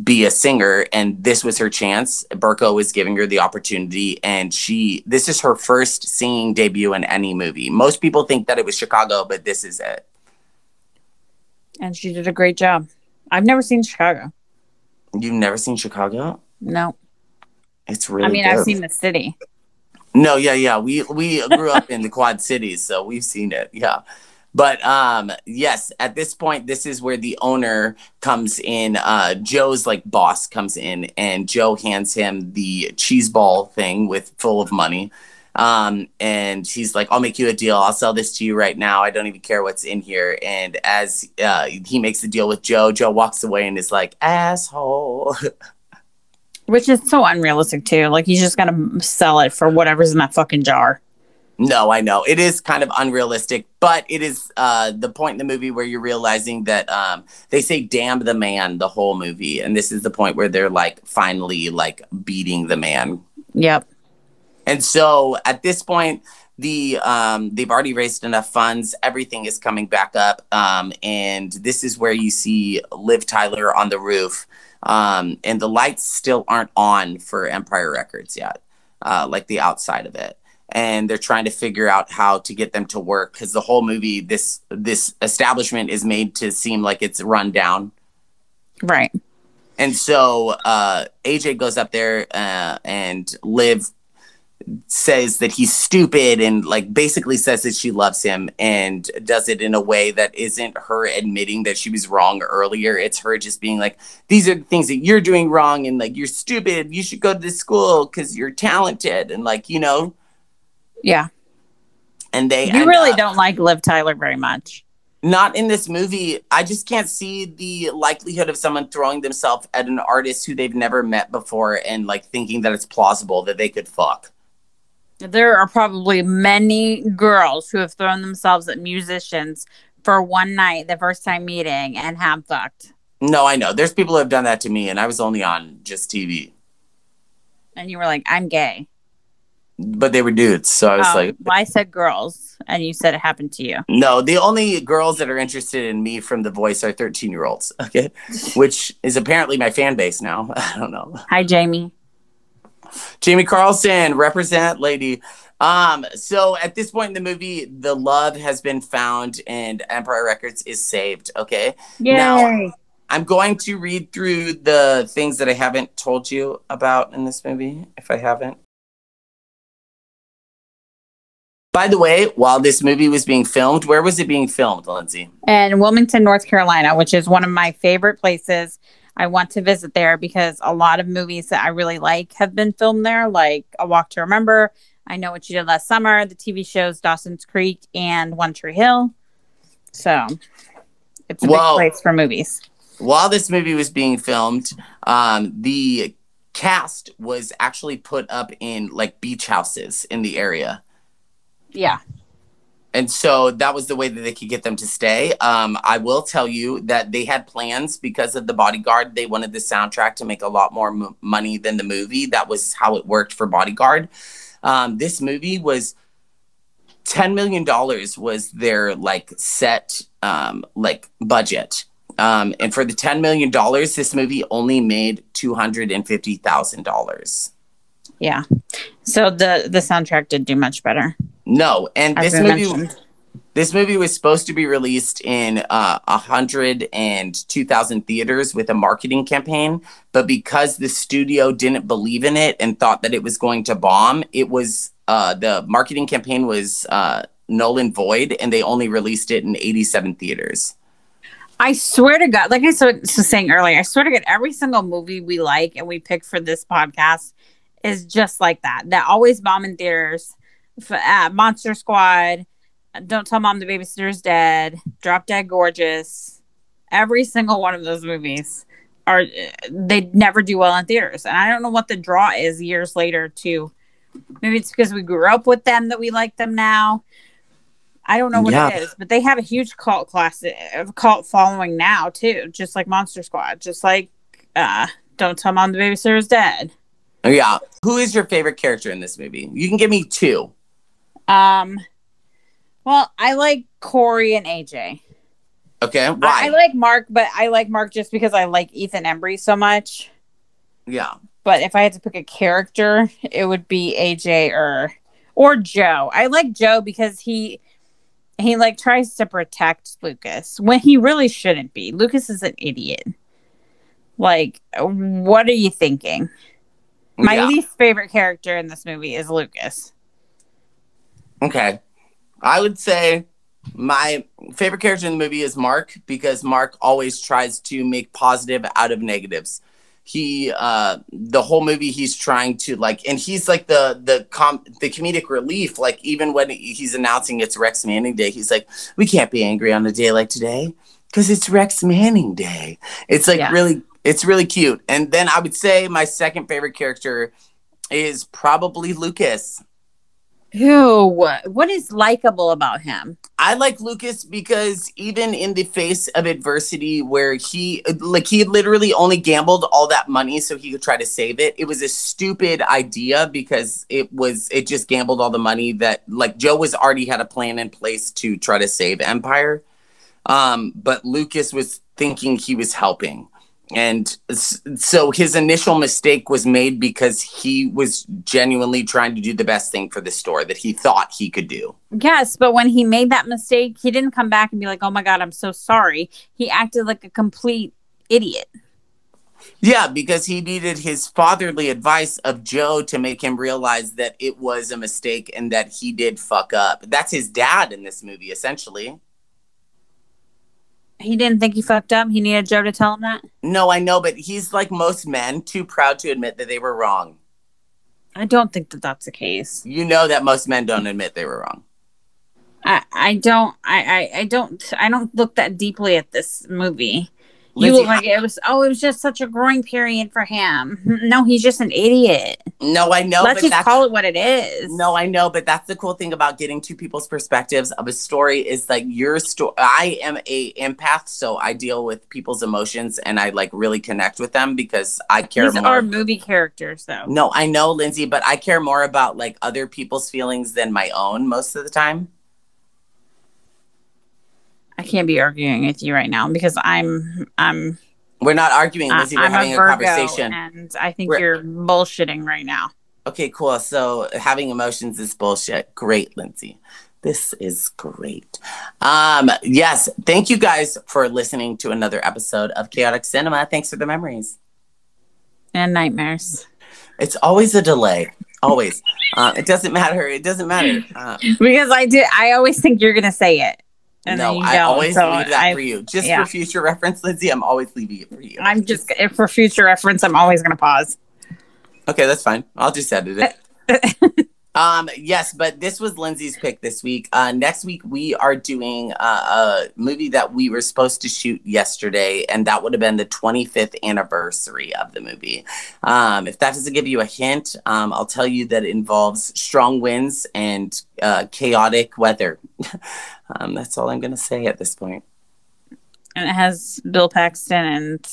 Speaker 1: be a singer, and this was her chance. Berko was giving her the opportunity, and she this is her first singing debut in any movie. Most people think that it was Chicago, but this is it.
Speaker 2: And she did a great job. I've never seen Chicago.
Speaker 1: You've never seen Chicago?
Speaker 2: No.
Speaker 1: It's really.
Speaker 2: I mean,
Speaker 1: good.
Speaker 2: I've seen the city.
Speaker 1: No, yeah, yeah. We we grew up in the Quad Cities, so we've seen it. Yeah. But um yes, at this point this is where the owner comes in. Uh Joe's like boss comes in and Joe hands him the cheese ball thing with full of money. Um and he's like I'll make you a deal. I'll sell this to you right now. I don't even care what's in here. And as uh he makes the deal with Joe, Joe walks away and is like asshole.
Speaker 2: Which is so unrealistic too. Like he's just gonna sell it for whatever's in that fucking jar.
Speaker 1: No, I know. It is kind of unrealistic, but it is uh, the point in the movie where you're realizing that um, they say damn the man the whole movie. And this is the point where they're like finally like beating the man.
Speaker 2: Yep.
Speaker 1: And so at this point, the um, they've already raised enough funds. Everything is coming back up. Um, and this is where you see Liv Tyler on the roof. Um, and the lights still aren't on for Empire Records yet, uh, like the outside of it and they're trying to figure out how to get them to work because the whole movie this this establishment is made to seem like it's run down
Speaker 2: Right.
Speaker 1: and so uh aj goes up there uh, and liv says that he's stupid and like basically says that she loves him and does it in a way that isn't her admitting that she was wrong earlier. It's her just being like, these are the things that you're doing wrong and like you're stupid. You should go to this school because you're talented and like, you know.
Speaker 2: Yeah.
Speaker 1: And they
Speaker 2: You really up, don't like Liv Tyler very much.
Speaker 1: Not in this movie. I just can't see the likelihood of someone throwing themselves at an artist who they've never met before and like thinking that it's plausible that they could fuck.
Speaker 2: There are probably many girls who have thrown themselves at musicians for one night, the first time meeting, and have fucked.
Speaker 1: No, I know. There's people who have done that to me, and I was only on just TV.
Speaker 2: And you were like, I'm gay.
Speaker 1: But they were dudes. So I was oh, like,
Speaker 2: well, I said girls, and you said it happened to you.
Speaker 1: No, the only girls that are interested in me from The Voice are 13 year olds. Okay. Which is apparently my fan base now. I don't know.
Speaker 2: Hi, Jamie.
Speaker 1: Jamie Carlson, represent lady. Um, so at this point in the movie, the love has been found and Empire Records is saved. Okay.
Speaker 2: Yay. Now
Speaker 1: I'm going to read through the things that I haven't told you about in this movie, if I haven't. By the way, while this movie was being filmed, where was it being filmed, Lindsay?
Speaker 2: In Wilmington, North Carolina, which is one of my favorite places I want to visit there because a lot of movies that I really like have been filmed there, like A Walk to Remember, I Know What You Did Last Summer, the TV shows Dawson's Creek and One Tree Hill. So it's a well, big place for movies.
Speaker 1: While this movie was being filmed, um, the cast was actually put up in like beach houses in the area.
Speaker 2: Yeah
Speaker 1: and so that was the way that they could get them to stay. Um, I will tell you that they had plans because of the bodyguard. They wanted the soundtrack to make a lot more m- money than the movie. That was how it worked for Bodyguard. Um, this movie was ten million dollars was their like set um, like budget. Um, and for the ten million dollars, this movie only made two hundred and fifty thousand dollars.
Speaker 2: Yeah. So the the soundtrack did do much better.
Speaker 1: No, and this movie mentioned. this movie was supposed to be released in uh, a uh, hundred and two thousand theaters with a marketing campaign, but because the studio didn't believe in it and thought that it was going to bomb, it was uh, the marketing campaign was uh, null and void, and they only released it in eighty-seven theaters.
Speaker 2: I swear to God, like I was saying earlier, I swear to God, every single movie we like and we pick for this podcast is just like that. That always bomb in theaters uh, Monster Squad, Don't Tell Mom the Babysitter's Dead, Drop Dead Gorgeous. Every single one of those movies are they never do well in theaters, and I don't know what the draw is years later. To maybe it's because we grew up with them that we like them now. I don't know what yeah. it is, but they have a huge cult class, uh, cult following now too, just like Monster Squad, just like uh, Don't Tell Mom the Babysitter's Dead.
Speaker 1: Yeah. Who is your favorite character in this movie? You can give me two.
Speaker 2: Um, well, I like Corey and AJ.
Speaker 1: Okay, why?
Speaker 2: I, I, like Mark, but I like Mark just because I like Ethan Embry so much.
Speaker 1: Yeah.
Speaker 2: But if I had to pick a character, it would be AJ or or Joe. I like Joe because he he like tries to protect Lucas when he really shouldn't be. Lucas is an idiot. Like, what are you thinking? My yeah. least favorite character in this movie is Lucas.
Speaker 1: Okay. I would say my favorite character in the movie is Mark because Mark always tries to make positive out of negatives. He uh the whole movie he's trying to like and he's like the the com the comedic relief like even when he's announcing it's Rex Manning Day he's like we can't be angry on a day like today cuz it's Rex Manning Day. It's like yeah. really it's really cute. And then I would say my second favorite character is probably Lucas.
Speaker 2: Who? What? What is likable about him?
Speaker 1: I like Lucas because even in the face of adversity, where he like he literally only gambled all that money so he could try to save it. It was a stupid idea because it was it just gambled all the money that like Joe was already had a plan in place to try to save Empire. Um, but Lucas was thinking he was helping and so his initial mistake was made because he was genuinely trying to do the best thing for the store that he thought he could do.
Speaker 2: Yes, but when he made that mistake, he didn't come back and be like, "Oh my god, I'm so sorry." He acted like a complete idiot.
Speaker 1: Yeah, because he needed his fatherly advice of Joe to make him realize that it was a mistake and that he did fuck up. That's his dad in this movie, essentially.
Speaker 2: He didn't think he fucked up. He needed Joe to tell him that.
Speaker 1: No, I know, but he's like most men, too proud to admit that they were wrong.
Speaker 2: I don't think that that's the case.
Speaker 1: You know that most men don't admit they were wrong.
Speaker 2: I, I don't I, I I don't I don't look that deeply at this movie. You look like it was. Oh, it was just such a growing period for him. No, he's just an idiot.
Speaker 1: No, I know.
Speaker 2: Let's just call it what it is.
Speaker 1: No, I know, but that's the cool thing about getting two people's perspectives of a story is like your story. I am a empath, so I deal with people's emotions and I like really connect with them because I care.
Speaker 2: These more. are movie characters, though.
Speaker 1: No, I know, Lindsay, but I care more about like other people's feelings than my own most of the time.
Speaker 2: I can't be arguing with you right now because I'm I'm
Speaker 1: we're not arguing, Lizzie. We're I'm having a, Virgo, a, conversation.
Speaker 2: And I think we're, you're bullshitting right now.
Speaker 1: Okay, cool. So having emotions is bullshit. Great, Lindsay. This is great. Um, yes, thank you guys for listening to another episode of Chaotic Cinema. Thanks for the memories.
Speaker 2: And nightmares.
Speaker 1: It's always a delay. Always. uh, it doesn't matter. It doesn't matter. Uh,
Speaker 2: because I did I always think you're gonna say it.
Speaker 1: And no, I always so leave that I, for you. Just yeah. for future reference, Lindsay, I'm always leaving it for you.
Speaker 2: I'm just, for future reference, I'm always going to pause.
Speaker 1: Okay, that's fine. I'll just edit it. um, yes, but this was Lindsay's pick this week. Uh, next week, we are doing uh, a movie that we were supposed to shoot yesterday, and that would have been the 25th anniversary of the movie. Um, if that doesn't give you a hint, um, I'll tell you that it involves strong winds and uh, chaotic weather. Um, that's all I'm going to say at this point.
Speaker 2: And it has Bill Paxton and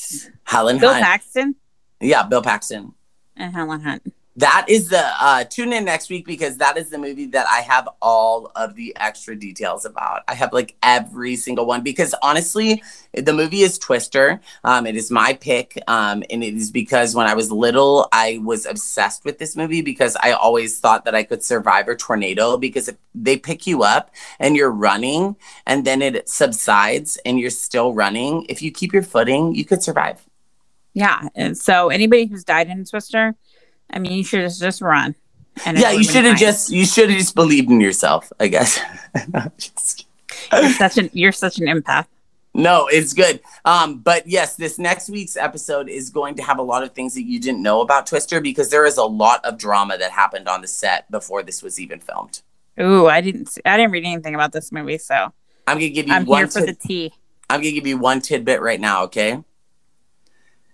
Speaker 1: Helen
Speaker 2: Bill
Speaker 1: Hunt.
Speaker 2: Paxton.
Speaker 1: Yeah, Bill Paxton
Speaker 2: and Helen Hunt
Speaker 1: that is the uh tune in next week because that is the movie that I have all of the extra details about. I have like every single one because honestly, the movie is Twister. Um, it is my pick. Um, and it is because when I was little, I was obsessed with this movie because I always thought that I could survive a tornado because if they pick you up and you're running and then it subsides and you're still running, if you keep your footing, you could survive.
Speaker 2: Yeah. And so anybody who's died in Twister I mean, you should have just run.
Speaker 1: yeah, you should have just you should have just believed in yourself. I guess.
Speaker 2: you're such an you're such an empath.
Speaker 1: No, it's good. Um, but yes, this next week's episode is going to have a lot of things that you didn't know about Twister because there is a lot of drama that happened on the set before this was even filmed.
Speaker 2: Ooh, I didn't see, I didn't read anything about this movie, so
Speaker 1: I'm gonna give you.
Speaker 2: I'm
Speaker 1: one
Speaker 2: here for the tea.
Speaker 1: I'm gonna give you one tidbit right now. Okay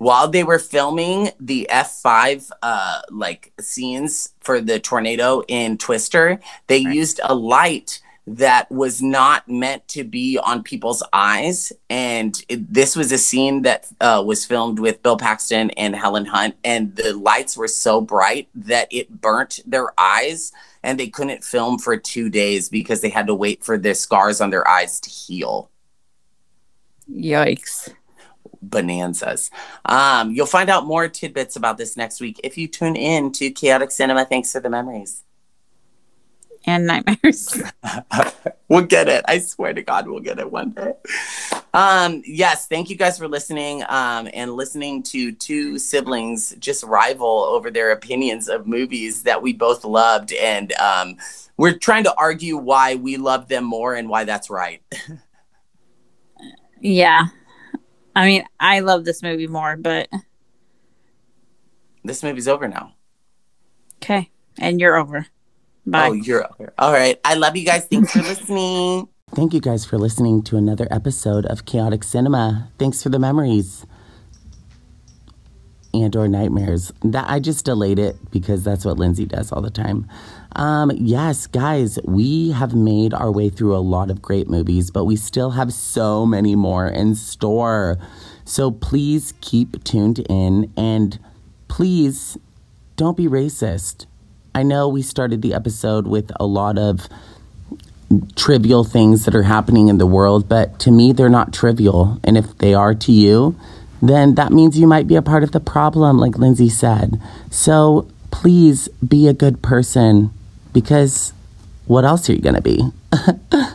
Speaker 1: while they were filming the F5 uh like scenes for the tornado in Twister, they right. used a light that was not meant to be on people's eyes. And it, this was a scene that uh, was filmed with Bill Paxton and Helen Hunt, and the lights were so bright that it burnt their eyes, and they couldn't film for two days because they had to wait for the scars on their eyes to heal.
Speaker 2: Yikes
Speaker 1: bonanzas. Um, you'll find out more tidbits about this next week if you tune in to Chaotic Cinema. Thanks for the memories.
Speaker 2: And nightmares.
Speaker 1: we'll get it. I swear to God, we'll get it one day. Um, yes, thank you guys for listening um, and listening to two siblings just rival over their opinions of movies that we both loved. And um, we're trying to argue why we love them more and why that's right.
Speaker 2: yeah. I mean, I love this movie more, but
Speaker 1: this movie's over now.
Speaker 2: Okay, and you're over. Bye.
Speaker 1: Oh, you're over. All right. I love you guys. Thanks for listening. Thank you guys for listening to another episode of Chaotic Cinema. Thanks for the memories and or nightmares. That I just delayed it because that's what Lindsay does all the time. Um, yes, guys, we have made our way through a lot of great movies, but we still have so many more in store. So please keep tuned in and please don't be racist. I know we started the episode with a lot of trivial things that are happening in the world, but to me, they're not trivial. And if they are to you, then that means you might be a part of the problem, like Lindsay said. So please be a good person because what else are you going to be?